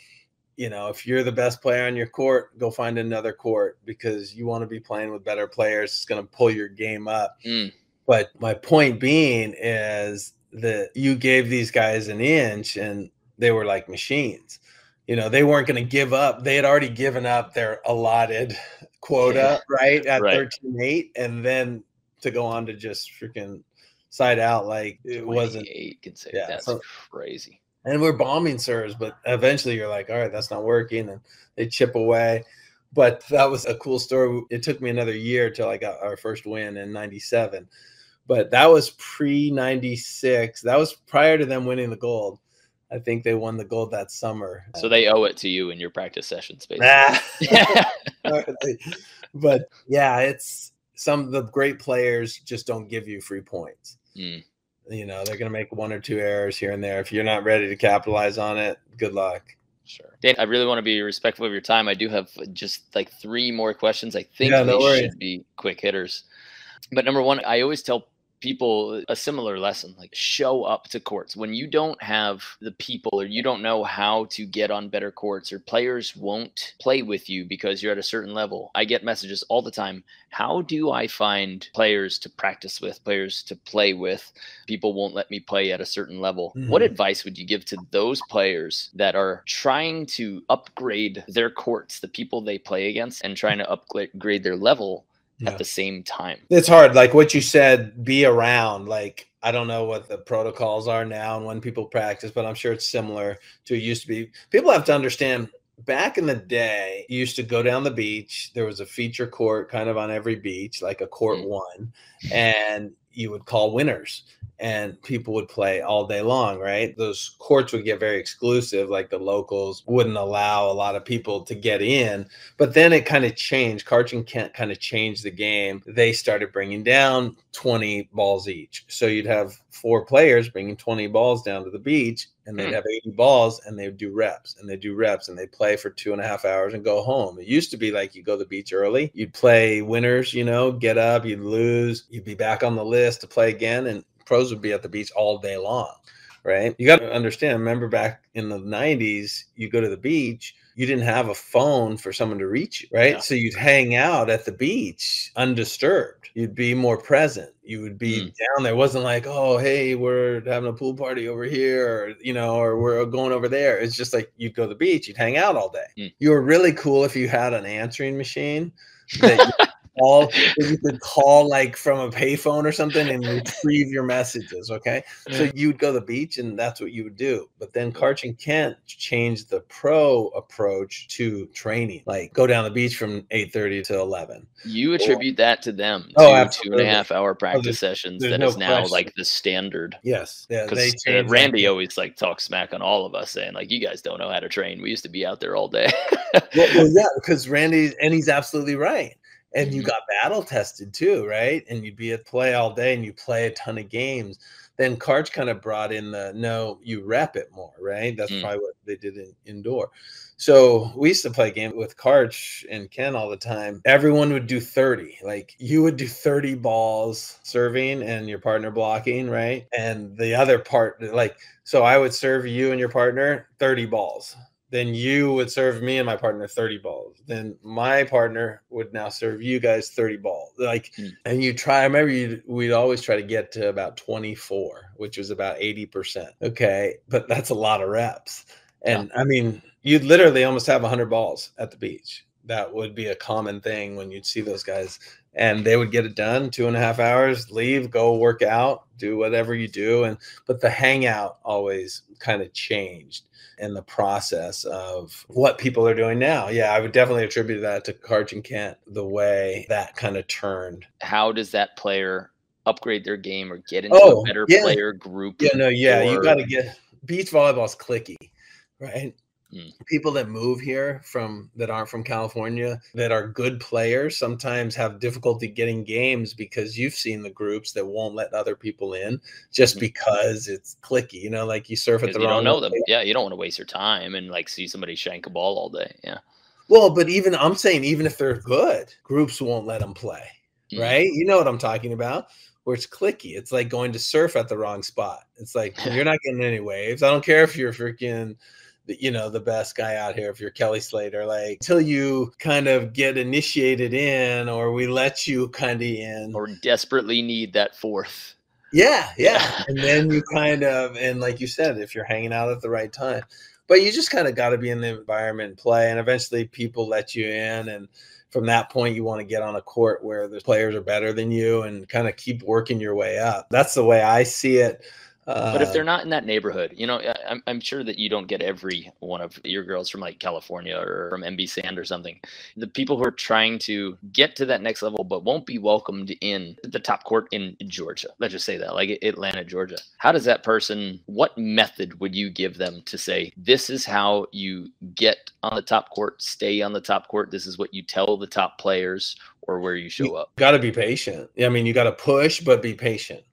you know, if you're the best player on your court, go find another court because you want to be playing with better players. It's going to pull your game up. Mm. But my point being is that you gave these guys an inch and they were like machines. You know, they weren't going to give up. They had already given up their allotted quota, yeah. right? At right. 13 8. And then to go on to just freaking side out like it wasn't. Eight Can say yeah, that's so, crazy and we're bombing serves, but eventually you're like, all right, that's not working, and they chip away. But that was a cool story. It took me another year till I got our first win in '97, but that was pre '96. That was prior to them winning the gold. I think they won the gold that summer. So they owe it to you in your practice sessions, basically. but yeah, it's some of the great players just don't give you free points. Mm you know they're going to make one or two errors here and there. If you're not ready to capitalize on it good luck. Sure. Dain i really want to be respectful of your time. I do have just like three more questions. I think yeah, they no should be quick hitters. But number one i always tell people a similar lesson like show up to courts. When you don't have the people or you don't know how to get on better courts or players won't play with you because you're at a certain level i get messages all the time how do i find players to practice with players to play with? People won't let me play at a certain level. Mm-hmm. what advice would you give to those players that are trying to upgrade their courts the people they play against and trying to upgrade their level yeah. at the same time. It's hard. Like what you said, be around. Like I don't know what the protocols are now and when people practice, but I'm sure it's similar to it used to be. People have to understand back in the day, you used to go down the beach. There was a feature court kind of on every beach, like a court mm. one, and you would call winners and people would play all day long, right? Those courts would get very exclusive, like the locals wouldn't allow a lot of people to get in. But then it kind of changed. Karch and Kent kind of changed the game. They started bringing down 20 balls each. So you'd have four players bringing 20 balls down to the beach and they'd hmm. have 80 balls and they would do reps and they do reps and they play for two and a half hours and go home. It used to be like you go to the beach early, you'd play winners, you know, get up, you'd lose, you'd be back on the list to play again. And pros would be at the beach all day long, right? You got to understand, remember back in the 90s, you go to the beach, you didn't have a phone for someone to reach you, right? Yeah. So you'd hang out at the beach undisturbed. You'd be more present. You would be mm. down there. It wasn't like, oh, hey, we're having a pool party over here, or you know, or we're going over there. It's just like you'd go to the beach, you'd hang out all day. Mm. You were really cool if you had an answering machine that call you could call like from a payphone or something and retrieve your messages. Okay. So you'd go to the beach and that's what you would do. But then Karch and Kent changed the pro approach to training, like go down the beach from 8 30 to 11. You attribute or, that to them. Oh, two and a half hour practice oh, there's, sessions. There's that no is now question. like the standard. Yes. Yeah. Because uh, Randy that. always like talks smack on all of us saying, like, you guys don't know how to train. We used to be out there all day. well, well, yeah, because Randy, and he's absolutely right and you mm-hmm. got battle tested too, right? And you'd be at play all day and you play a ton of games. Then Karch kind of brought in the no, you rep it more, right? That's mm. probably what they did in indoor. So we used to play game with Karch and Kent all the time. Everyone would do 30. Like you would do 30 balls serving and your partner blocking, right? And the other part, like, so I would serve you and your partner 30 balls then you would serve me and my partner 30 balls. Then my partner would now serve you guys 30 balls. Like, mm. and you try, I remember you we'd always try to get to about 24, which was about 80%. Okay. But that's a lot of reps. And yeah. I mean, you'd literally almost have 100 balls at the beach. That would be a common thing when you'd see those guys and they would get it done two and a half hours leave go work out do whatever you do and but the hangout always kind of changed in the process of what people are doing now. Yeah i would definitely attribute that to karch and kent the way that kind of turned. How does that player upgrade their game or get into oh, a better yeah. player group yeah no yeah or... you got to get beach volleyball's clicky right Mm. People that move here from that aren't from California that are good players sometimes have difficulty getting games because you've seen the groups that won't let other people in just mm. because it's clicky. You know, like you surf at the you wrong. don't know them. Yeah, you don't want to waste your time and like see somebody shank a ball all day. Yeah. Well, but even I'm saying even if they're good, groups won't let them play. Mm. Right? You know what I'm talking about where it's clicky. It's like going to surf at the wrong spot. It's like you're not getting any waves. I don't care if you're freaking you know the best guy out here if you're kelly slater like until you kind of get initiated in or we let you kind of in. Or desperately need that fourth. Yeah yeah. And then you kind of and like you said if you're hanging out at the right time. But you just kind of got to be in the environment and play and eventually people let you in and from that point you want to get on a court where the players are better than you and kind of keep working your way up. That's the way i see it but if they're uh, not in that neighborhood, you know, I'm, I'm sure that you don't get every one of your girls from like California or from MB Sand or something. The people who are trying to get to that next level but won't be welcomed in the top court in Georgia. Let's just say that, like Atlanta, Georgia. How does that person, what method would you give them to say, this is how you get on the top court, stay on the top court? This is what you tell the top players or where you show you up? Got to be patient. I mean, you got to push, but be patient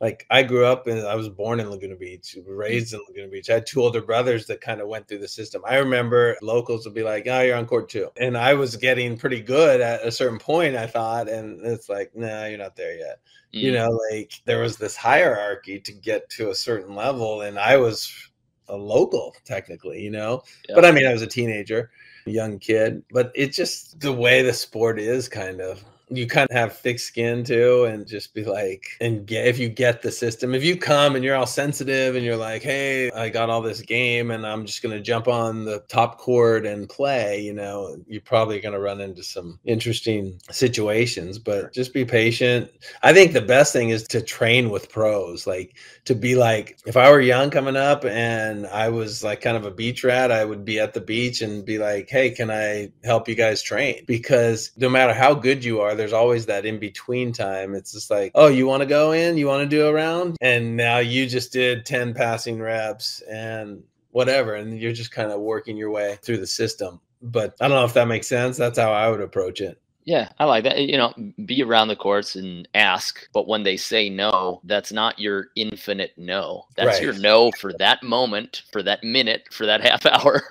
like I grew up and I was born in Laguna Beach, raised in Laguna Beach. I had two older brothers that kind of went through the system. I remember locals would be like, "Oh, you're on court two," and I was getting pretty good at a certain point. I thought, and it's like, "No, nah, you're not there yet." Mm. You know, like there was this hierarchy to get to a certain level, and I was a local technically, you know. Yeah. But I mean, I was a teenager, a young kid. But it's just the way the sport is, kind of you kind of have thick skin too and just be like and get if you get the system if you come and you're all sensitive and you're like hey i got all this game and i'm just going to jump on the top court and play you know you're probably going to run into some interesting situations but just be patient. I think the best thing is to train with pros like to be like if i were young coming up and i was like kind of a beach rat i would be at the beach and be like hey can i help you guys train? Because no matter how good you are there's always that in between time. It's just like, oh, you want to go in? You want to do a round? And now you just did 10 passing reps and whatever. And you're just kind of working your way through the system. But I don't know if that makes sense. That's how I would approach it. Yeah, I like that. You know, be around the courts and ask, but when they say no, that's not your infinite no. That's right. your no for that moment, for that minute, for that half hour,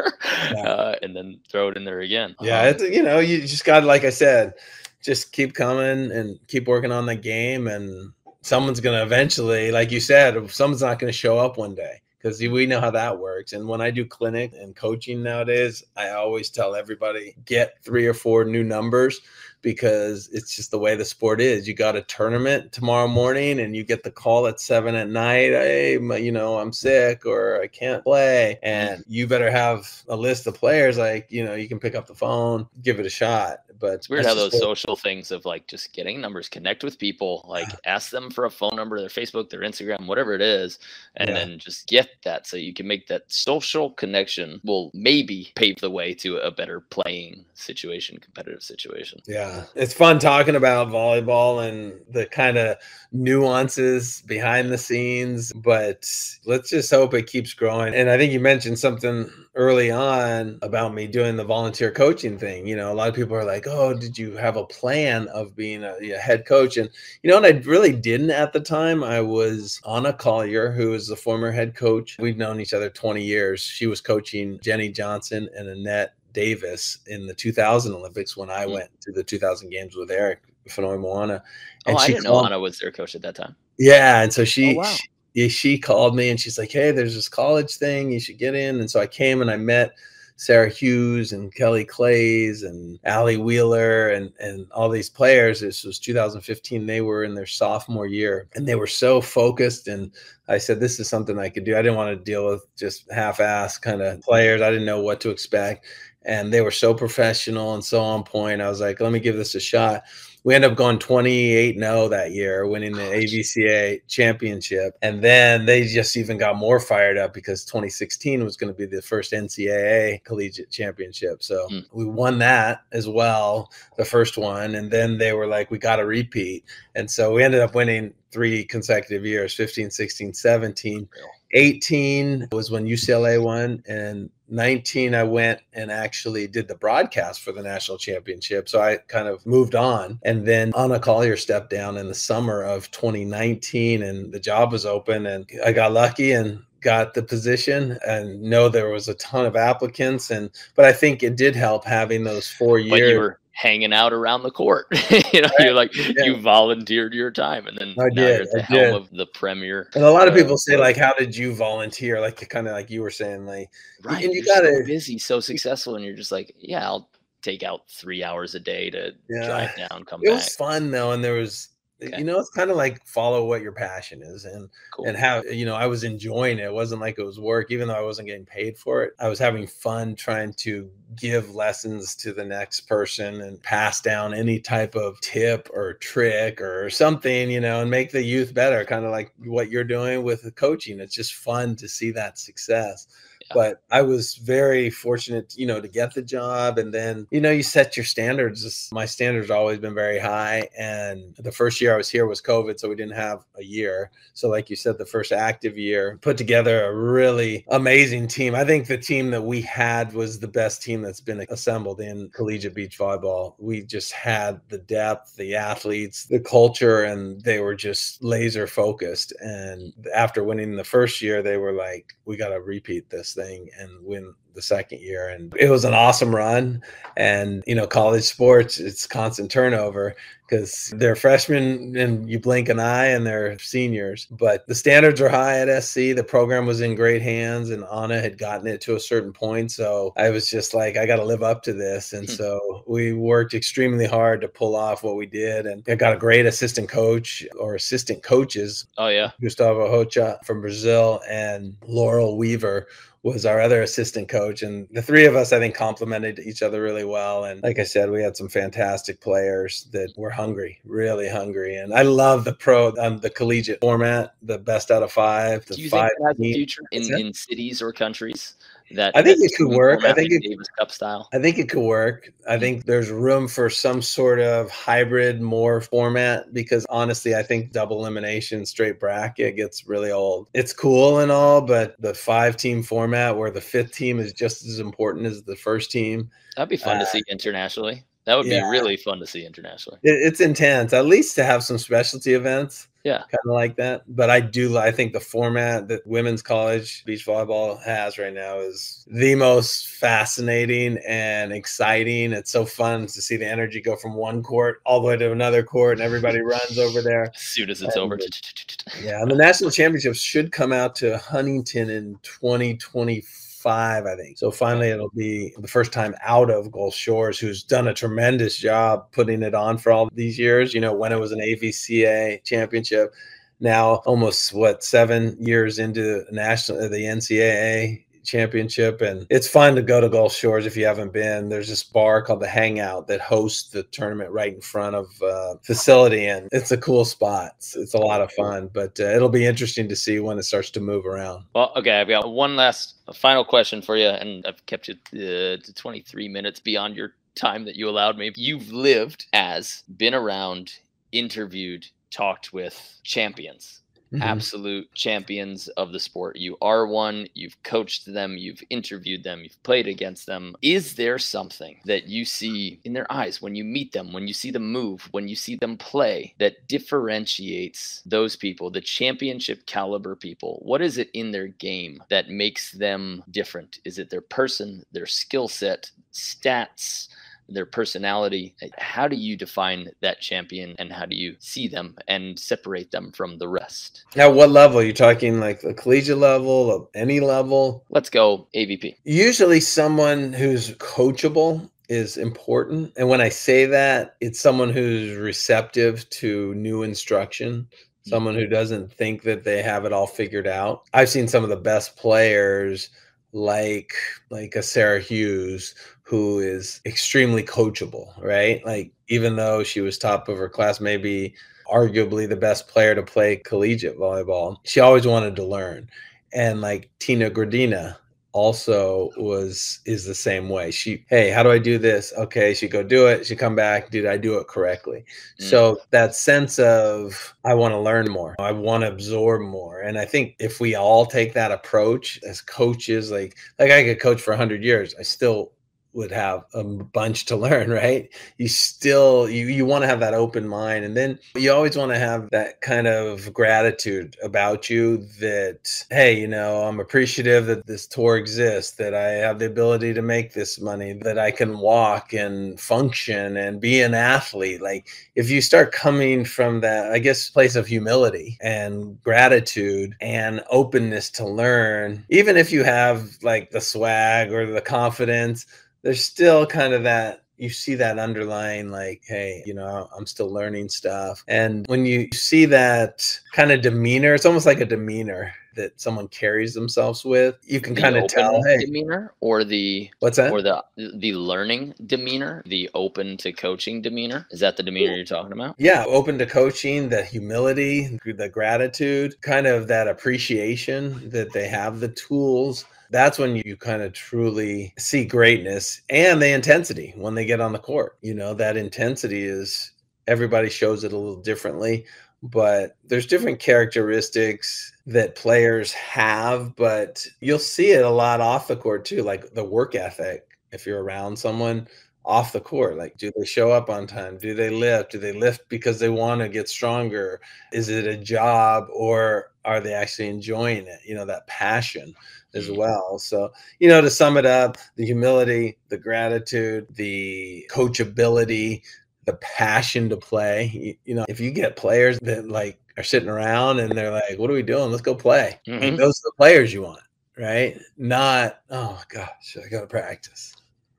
yeah. uh, and then throw it in there again. Yeah, um, it's, you know, you just got, like I said, just keep coming and keep working on the game and someone's going to eventually like you said someone's not going to show up one day because we know how that works and when i do clinic and coaching nowadays i always tell everybody get three or four new numbers because it's just the way the sport is. You got a tournament tomorrow morning and you get the call at seven at night. Hey, you know, I'm sick or I can't play. And you better have a list of players like, you know, you can pick up the phone, give it a shot. But it's weird how those social things of like just getting numbers, connect with people, like ask them for a phone number, their Facebook, their Instagram, whatever it is, and yeah. then just get that so you can make that social connection will maybe pave the way to a better playing situation, competitive situation. Yeah it's fun talking about volleyball and the kind of nuances behind the scenes, but let's just hope it keeps growing. And I think you mentioned something early on about me doing the volunteer coaching thing. You know, a lot of people are like, "Oh, did you have a plan of being a, a head coach?" And you know, and I really didn't at the time. I was Anna Collier, who is the former head coach. We've known each other 20 years. She was coaching Jenny Johnson and Annett Davis in the 2000 Olympics when I mm-hmm. went to the 2000 games with Eric Fonoimoana. And oh, I didn't called, know Anna was their coach at that time. Yeah, and so she, oh, wow. she she called me and she's like, "Hey, there's this college thing you should get in." And so I came and I met Sara Hughes and Kelly Claes and Allie Wheeler and and all these players. This was 2015. They were in their sophomore year and they were so focused. And I said, this is something I could do. I didn't want to deal with just half-ass kind of players. I didn't know what to expect and they were so professional and so on point. I was like, let me give this a shot. We ended up going 28 0 that year, winning the AVCA championship. And then they just even got more fired up because 2016 was going to be the first NCAA collegiate championship. So mm. we won that as well, the first one. And then they were like, we got to repeat. And so we ended up winning three consecutive years 15, 16, 17. 18 was when UCLA won, and 19 I went and actually did the broadcast for the national championship. So I kind of moved on. And then Anna Collier stepped down in the summer of 2019 and the job was open and I got lucky and got the position and know there was a ton of applicants and but I think it did help having those 4 years hanging out around the court. you know, right. you're like yeah. you volunteered your time, and then I did. you're at the I helm did. of the premier. And a lot of uh, people say like, "How did you volunteer?" Like kind of like you were saying, like, right? And you got so busy, so successful, and you're just like, "Yeah, I'll take out three hours a day to yeah. drive down, come it back." It was fun though, and there was Okay. You know, it's kind of like follow what your passion is and cool. and have you know, I was enjoying it. It wasn't like it was work, even though I wasn't getting paid for it. I was having fun trying to give lessons to the next person and pass down any type of tip or trick or something, you know, and make the youth better, kind of like what you're doing with the coaching. It's just fun to see that success. But I was very fortunate, you know, to get the job. And then, you know, you set your standards. My standards always been very high. And the first year I was here was COVID, so we didn't have a year. So, like you said, the first active year, put together a really amazing team. I think the team that we had was the best team that's been assembled in collegiate beach volleyball. We just had the depth, the athletes, the culture, and they were just laser focused. And after winning the first year, they were like, we got to repeat this thing and win the second year. And it was an awesome run. And you know college sports it's constant turnover because they're freshmen and you blink an eye and they're seniors. But the standards are high at sc the program was in great hands and anna had gotten it to a certain point. So i was just like i got to live up to this. And hmm. so we worked extremely hard to pull off what we did. And i got a great assistant coach or assistant coaches oh yeah. Gustavo hocha from brazil and laurel weaver was our other assistant coach. And the three of us, I think, complemented each other really well. And like I said, we had some fantastic players that were hungry, really hungry. And I love the pro, um, the collegiate format, the best out of five. Do you think it has a future in, in cities or countries? That I think it could work. I think it, Davis Cup style. I think it could work. I mm-hmm. think there's room for some sort of hybrid more format because honestly, I think double elimination straight bracket gets really old. It's cool and all, but the five team format where the fifth team is just as important as the first team. That'd be fun uh, to see internationally. That would yeah. be really fun to see internationally. It, it's intense, at least to have some specialty events. Yeah, kind of like that. But I do. I think the format that women's college beach volleyball has right now is the most fascinating and exciting. It's so fun to see the energy go from one court all the way to another court, and everybody runs over there as soon as it's and, over. yeah, and the national championships should come out to Huntington in 2024 five, I think. So finally, it'll be the first time out of Gulf Shores, who's done a tremendous job putting it on for all these years. You know, when it was an AVCA championship, now almost what seven years into national the NCAA championship and it's fun to go to gulf shores if you haven't been. There's this bar called the hangout that hosts the tournament right in front of uh, facility and it's a cool spot. It's, it's a lot of fun but uh, it'll be interesting to see when it starts to move around. Well okay i've got one last final question for you and i've kept you uh, to 23 minutes beyond your time that you allowed me. You've lived as been around interviewed talked with champions Mm-hmm. absolute champions of the sport. You are one, you've coached them, you've interviewed them, you've played against them. Is there something that you see in their eyes when you meet them, when you see them move, when you see them play that differentiates those people, the championship caliber people? What is it in their game that makes them different? Is it their person, their skill set, stats? Their personality. Eh, how do you define that champion and how do you see them and separate them from the rest? At what level? Are you talking like the collegiate level, of any level? Let's go AVP. Usually someone who's coachable is important. And when I say that, it's someone who's receptive to new instruction, someone who doesn't think that they have it all figured out. I've seen some of the best players like like a Sara Hughes who is extremely coachable, right? Like even though she was top of her class, maybe arguably the best player to play collegiate volleyball, she always wanted to learn. And like Tina Graudina also was is the same way. She, hey, how do I do this? Okay, she go do it. She come back, did I do it correctly? Mm. So that sense of I want to learn more, I want to absorb more, and I think if we all take that approach as coaches, like like I could coach for hundred years, I still would have a bunch to learn right? You still you, you want to have that open mind and then you always want to have that kind of gratitude about you that hey you know i'm appreciative that this tour exists that i have the ability to make this money that i can walk and function and be an athlete. Like if you start coming from that i guess place of humility and gratitude and openness to learn even if you have like the swag or the confidence there's still kind of that you see that underlying like hey you know i'm still learning stuff. And when you see that kind of demeanor it's almost like a demeanor that someone carries themselves with. You can kind of tell hey demeanor or the what's that? or the the learning demeanor the open to coaching demeanor? Is that the demeanor you're talking about? Yeah open to coaching the humility the gratitude kind of that appreciation that they have the tools that's when you kind of truly see greatness and the intensity when they get on the court. You know, that intensity is everybody shows it a little differently, but there's different characteristics that players have, but you'll see it a lot off the court too, like the work ethic. If you're around someone off the court, like do they show up on time? Do they lift? Do they lift because they want to get stronger? Is it a job or are they actually enjoying it? You know, that passion as mm-hmm. well. So, you know, to sum it up, the humility, the gratitude, the coachability, the passion to play. You, you, know, if you get players that like are sitting around and they're like, "What are we doing? Let's go play." Mm-hmm. those are the players you want, right? Not, oh gosh, I got to practice.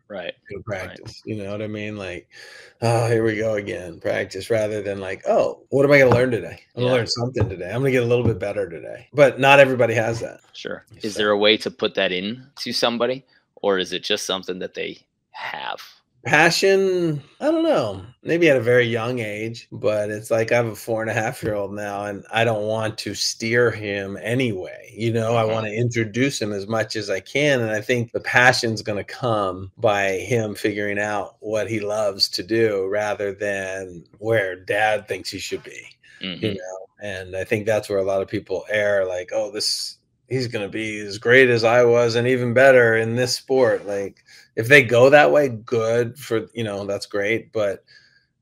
Right. Go practice. Right. You know what I mean? Like, oh, here we go again. Practice rather than like, oh, what am I going to learn today? I'm yeah. going to learn something today. I'm going to get a little bit better today. But not everybody has that. Sure. Is so. there a way to put that in to somebody, or is it just something that they have? Passion i don't know maybe at a very young age but it's like i have a four and a half year old now and i don't want to steer him anyway you know i want to mm-hmm. introduce him as much as i can and i think the passion's going to come by him figuring out what he loves to do rather than where dad thinks he should be mm-hmm. you know and i think that's where a lot of people err like oh this he's going to be as great as i was and even better in this sport like if they go that way, good for you know that's great. But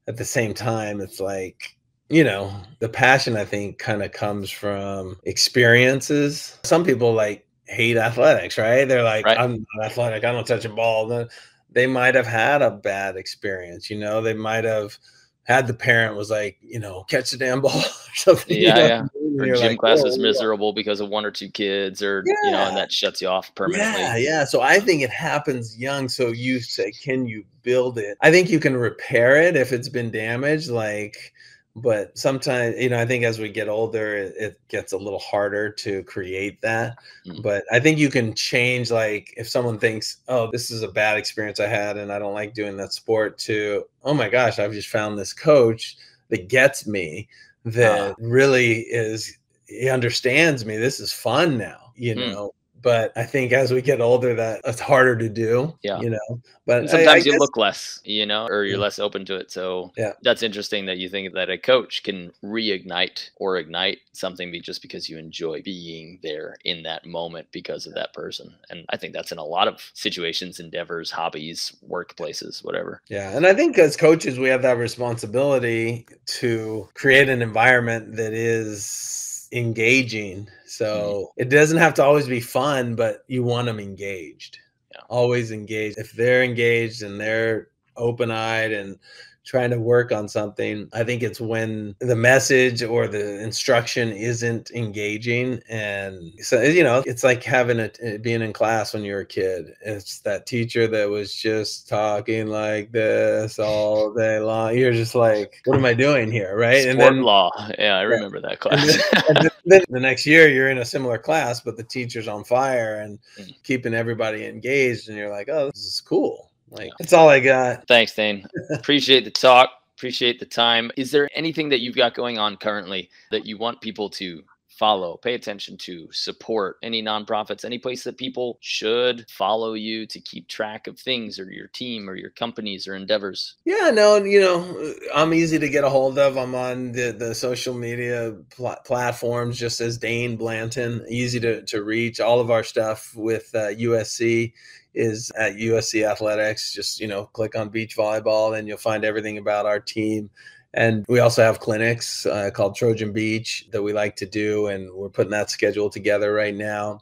at the same time, it's like you know the passion I think kind of comes from experiences. Some people like hate athletics, right? They're like, right. I'm not athletic. I don't touch a ball. They might have had a bad experience. You know, they might have had the parent was like, you know, catch the damn ball or something. Yeah, you know? Or gym like, class is miserable yeah. because of one or two kids, or yeah. you know, and that shuts you off permanently. Yeah, yeah. So I think it happens young. So you say, can you build it? I think you can repair it if it's been damaged. Like but sometimes you know i think as we get older it, it gets a little harder to create that mm-hmm. but i think you can change like if someone thinks oh this is a bad experience i had and i don't like doing that sport to oh my gosh i've just found this coach that gets me that uh, really is he understands me this is fun now you mm. know but I think as we get older, that it's harder to do. Yeah, you know. But and sometimes I, I you guess, look less, you know, or you're yeah. less open to it. So yeah, that's interesting that you think that a coach can reignite or ignite something just because you enjoy being there in that moment because of that person. And I think that's in a lot of situations, endeavors, hobbies, workplaces, whatever. Yeah, and I think as coaches, we have that responsibility to create an environment that is engaging. Mm-hmm. So it doesn't have to always be fun, but you want them engaged. Yeah. Always engaged. If they're engaged and they're open eyed and trying to work on something. I think it's when the message or the instruction isn't engaging. And so, you know, it's like having a eh, being in class when you're a kid. It's that teacher that was just talking like this all day long. You're just like, what am I doing here? Right. Sport and then law. Yeah, I remember yeah. that class. and then, and then the next year you're in a similar class, but the teacher's on fire and mm. keeping everybody engaged. And you're like, oh, this is cool. Like that's all I got. Thanks, Dain. Appreciate the talk. Appreciate the time. Is there anything that you've got going on currently that you want people to follow, pay attention to, support any nonprofits, any place that people should follow you to keep track of things or your team or your companies or endeavors? Yeah, no, you know, I'm easy to get a hold of. I'm on the, the social media pl- platforms just as Dain Blanton, easy to, to reach. All of our stuff with uh, USC is at USC Athletics. Just, you know, click on beach volleyball and you'll find everything about our team. And we also have clinics uh, called Trojan Beach that we like to do, and we're putting that schedule together right now.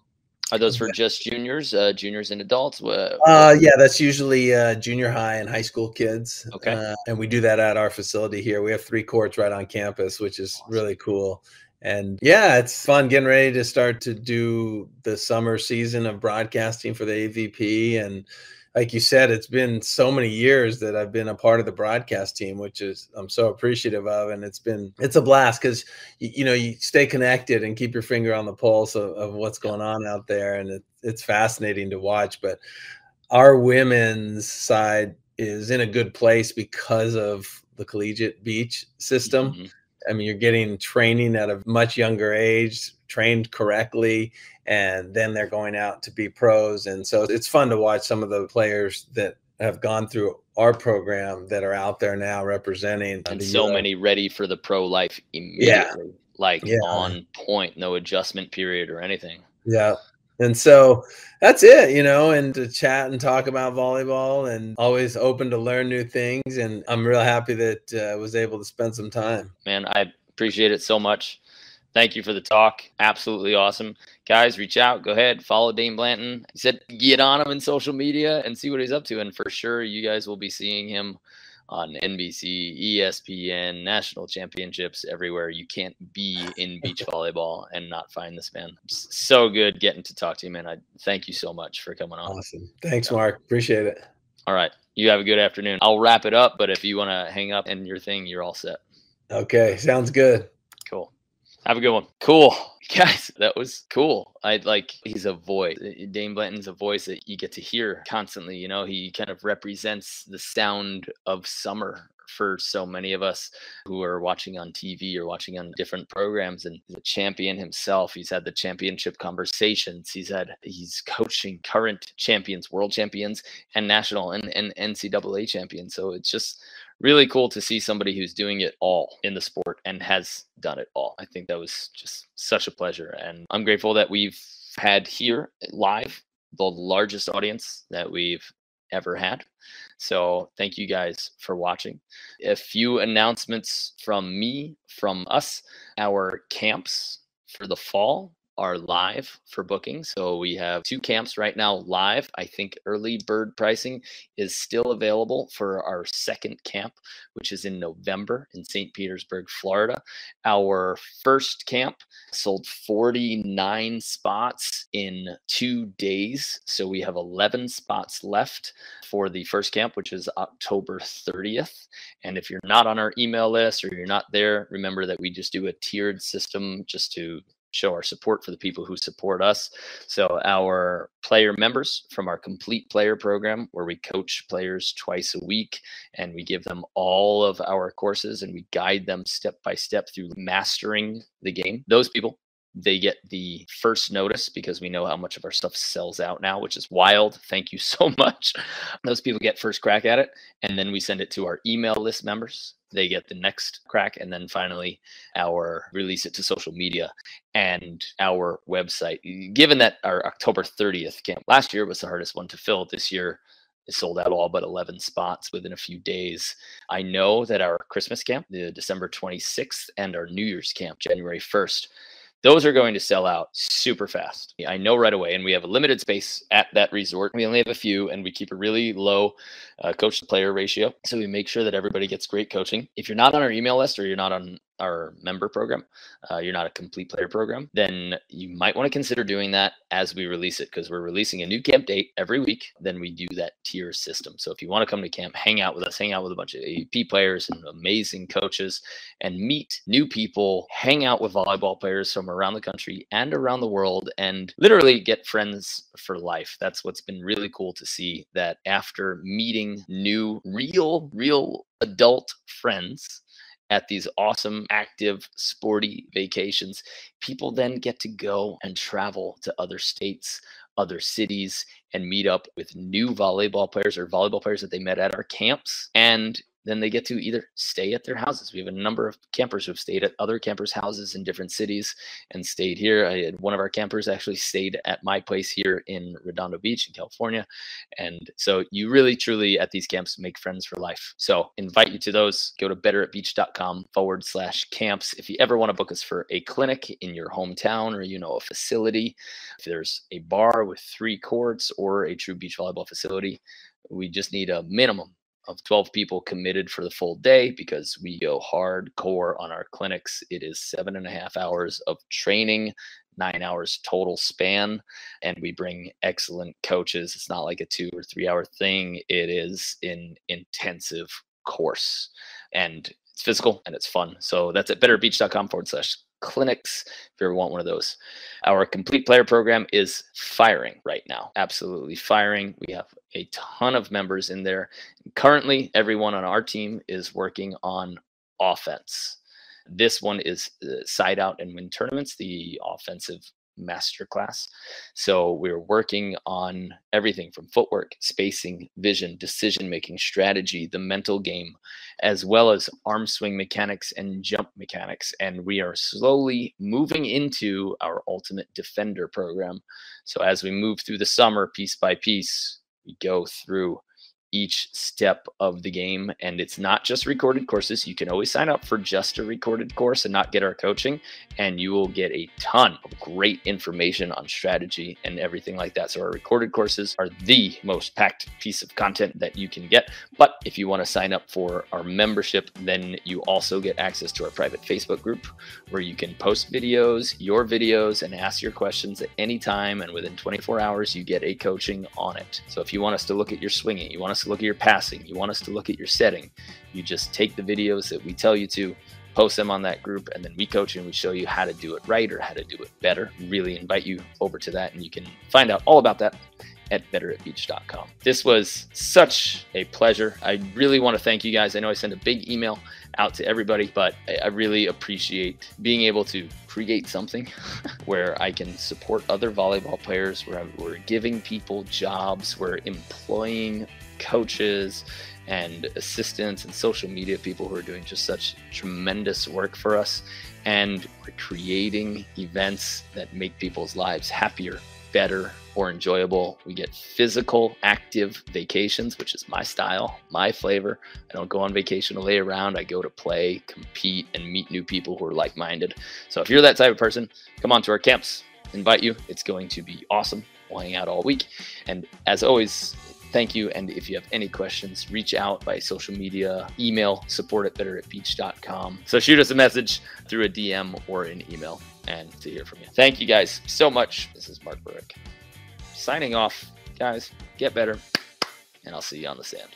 Are those for just juniors, uh, juniors and adults? Uh, yeah, that's usually uh, junior high and high school kids. Okay. Uh, and we do that at our facility here. We have three courts right on campus, which is really cool and yeah, it's fun getting ready to start to do the summer season of broadcasting for the AVP. And like you said, it's been so many years that I've been a part of the broadcast team, which is I'm so appreciative of. And it's been it's a blast because you, you, know you stay connected and keep your finger on the pulse of, of what's going on out there, and it, it's fascinating to watch. But our women's side is in a good place because of the collegiate beach system. Mm-hmm I mean, you're getting training at a much younger age, trained correctly, and then they're going out to be pros. And so it's fun to watch some of the players that have gone through our program that are out there now representing. And so many ready for the pro life immediately. Yeah. Like yeah. on point, no adjustment period or anything. Yeah. And so that's it, you know, and to chat and talk about volleyball and always open to learn new things. And I'm real happy that uh, I was able to spend some time. Man, I appreciate it so much. Thank you for the talk. Absolutely awesome. Guys, reach out. Go ahead. Follow Dain Blanton. He said get on him in social media and see what he's up to. And for sure, you guys will be seeing him on NBC, ESPN, national championships everywhere. You can't be in beach volleyball and not find this man. So good getting to talk to you, man. I thank you so much for coming on. Awesome. Thanks, Mark. Appreciate it. All right. You have a good afternoon. I'll wrap it up, but if you want to hang up and your thing, you're all set. Okay. Sounds good. Have a good one. Cool. Guys, that was cool. I like he's a voice. Uh, Dain Blanton's a voice that you get to hear constantly. You know, he kind of represents the sound of summer for so many of us who are watching on TV or watching on different programs and the champion himself. He's had the championship conversations. He's had he's coaching current champions, world champions, and national and, and NCAA champions. So it's just really cool to see somebody who's doing it all in the sport and has done it all. I think that was just such a pleasure. And I'm grateful that we've had here live the largest audience that we've ever had. So thank you guys for watching. A few announcements from me, from us, our camps for the fall are live for booking. So we have two camps right now live. I think early bird pricing is still available for our second camp, which is in November in St. Petersburg, Florida. Our first camp sold 49 spots in two days. So we have 11 spots left for the first camp, which is October 30th. And if you're not on our email list or you're not there, remember that we just do a tiered system just to show our support for the people who support us. So our player members from our complete player program, where we coach players twice a week and we give them all of our courses and we guide them step by step through mastering the game. Those people they get the first notice because we know how much of our stuff sells out now, which is wild. Thank you so much. Those people get first crack at it. And then we send it to our email list members. They get the next crack. And then finally, our release it to social media and our website. Given that our October 30th camp last year was the hardest one to fill, this year is sold out all but 11 spots within a few days. I know that our Christmas camp, the December 26th, and our New Year's camp, January 1st, those are going to sell out super fast. I know right away. And we have a limited space at that resort. We only have a few and we keep a really low uh, coach to player ratio. So we make sure that everybody gets great coaching. If you're not on our email list or you're not on our member program, uh, you're not a complete player program, then you might want to consider doing that as we release it because we're releasing a new camp date every week. Then we do that tier system. So if you want to come to camp, hang out with us, hang out with a bunch of AVP players and amazing coaches, and meet new people, hang out with volleyball players from around the country and around the world, and literally get friends for life. That's what's been really cool to see that after meeting new, real, real adult friends at these awesome, active, sporty vacations, people then get to go and travel to other states, other cities, and meet up with new volleyball players or volleyball players that they met at our camps and then they get to either stay at their houses. We have a number of campers who have stayed at other campers' houses in different cities and stayed here. I had one of our campers actually stayed at my place here in Redondo Beach in California. And so you really truly at these camps make friends for life. So invite you to those. Go to betteratbeach.com forward slash camps. If you ever want to book us for a clinic in your hometown or you know a facility, if there's a bar with three courts or a true beach volleyball facility, we just need a minimum of 12 people committed for the full day because we go hardcore on our clinics. It is seven and a half hours of training, nine hours total span, and we bring excellent coaches. It's not like a two or three hour thing, it is an intensive course. And it's physical and it's fun. So that's at betterbeach.com forward slash clinics if you ever want one of those. Our complete player program is firing right now. Absolutely firing. We have a ton of members in there. Currently, everyone on our team is working on offense. This one is uh, side out and win tournaments, the offensive masterclass. So we're working on everything from footwork, spacing, vision, decision making, strategy, the mental game, as well as arm swing mechanics and jump mechanics. And we are slowly moving into our ultimate defender program. So as we move through the summer, piece by piece, we go through each step of the game. And it's not just recorded courses. You can always sign up for just a recorded course and not get our coaching, and you will get a ton of great information on strategy and everything like that. So, our recorded courses are the most packed piece of content that you can get. But if you want to sign up for our membership, then you also get access to our private Facebook group where you can post videos, your videos, and ask your questions at any time. And within 24 hours, you get a coaching on it. So, if you want us to look at your swinging, you want us to look at your passing, you want us to look at your setting, you just take the videos that we tell you to, post them on that group, and then we coach and we show you how to do it right or how to do it better. Really invite you over to that, and you can find out all about that at betteratbeach.com. This was such a pleasure. I really want to thank you guys. I know I sent a big email out to everybody, but I really appreciate being able to create something where I can support other volleyball players, where we're giving people jobs, we're employing coaches and assistants and social media people who are doing just such tremendous work for us. And we're creating events that make people's lives happier, better, or enjoyable. We get physical, active vacations, which is my style, my flavor. I don't go on vacation to lay around. I go to play, compete, and meet new people who are like minded. So if you're that type of person, come on to our camps. Invite you. It's going to be awesome. We'll hang out all week. And as always, thank you. And if you have any questions, reach out by social media, email support at betteratbeach.com. So shoot us a message through a DM or an email and to hear from you. Thank you guys so much. This is Mark Burik signing off. Guys, get better, and I'll see you on the sand.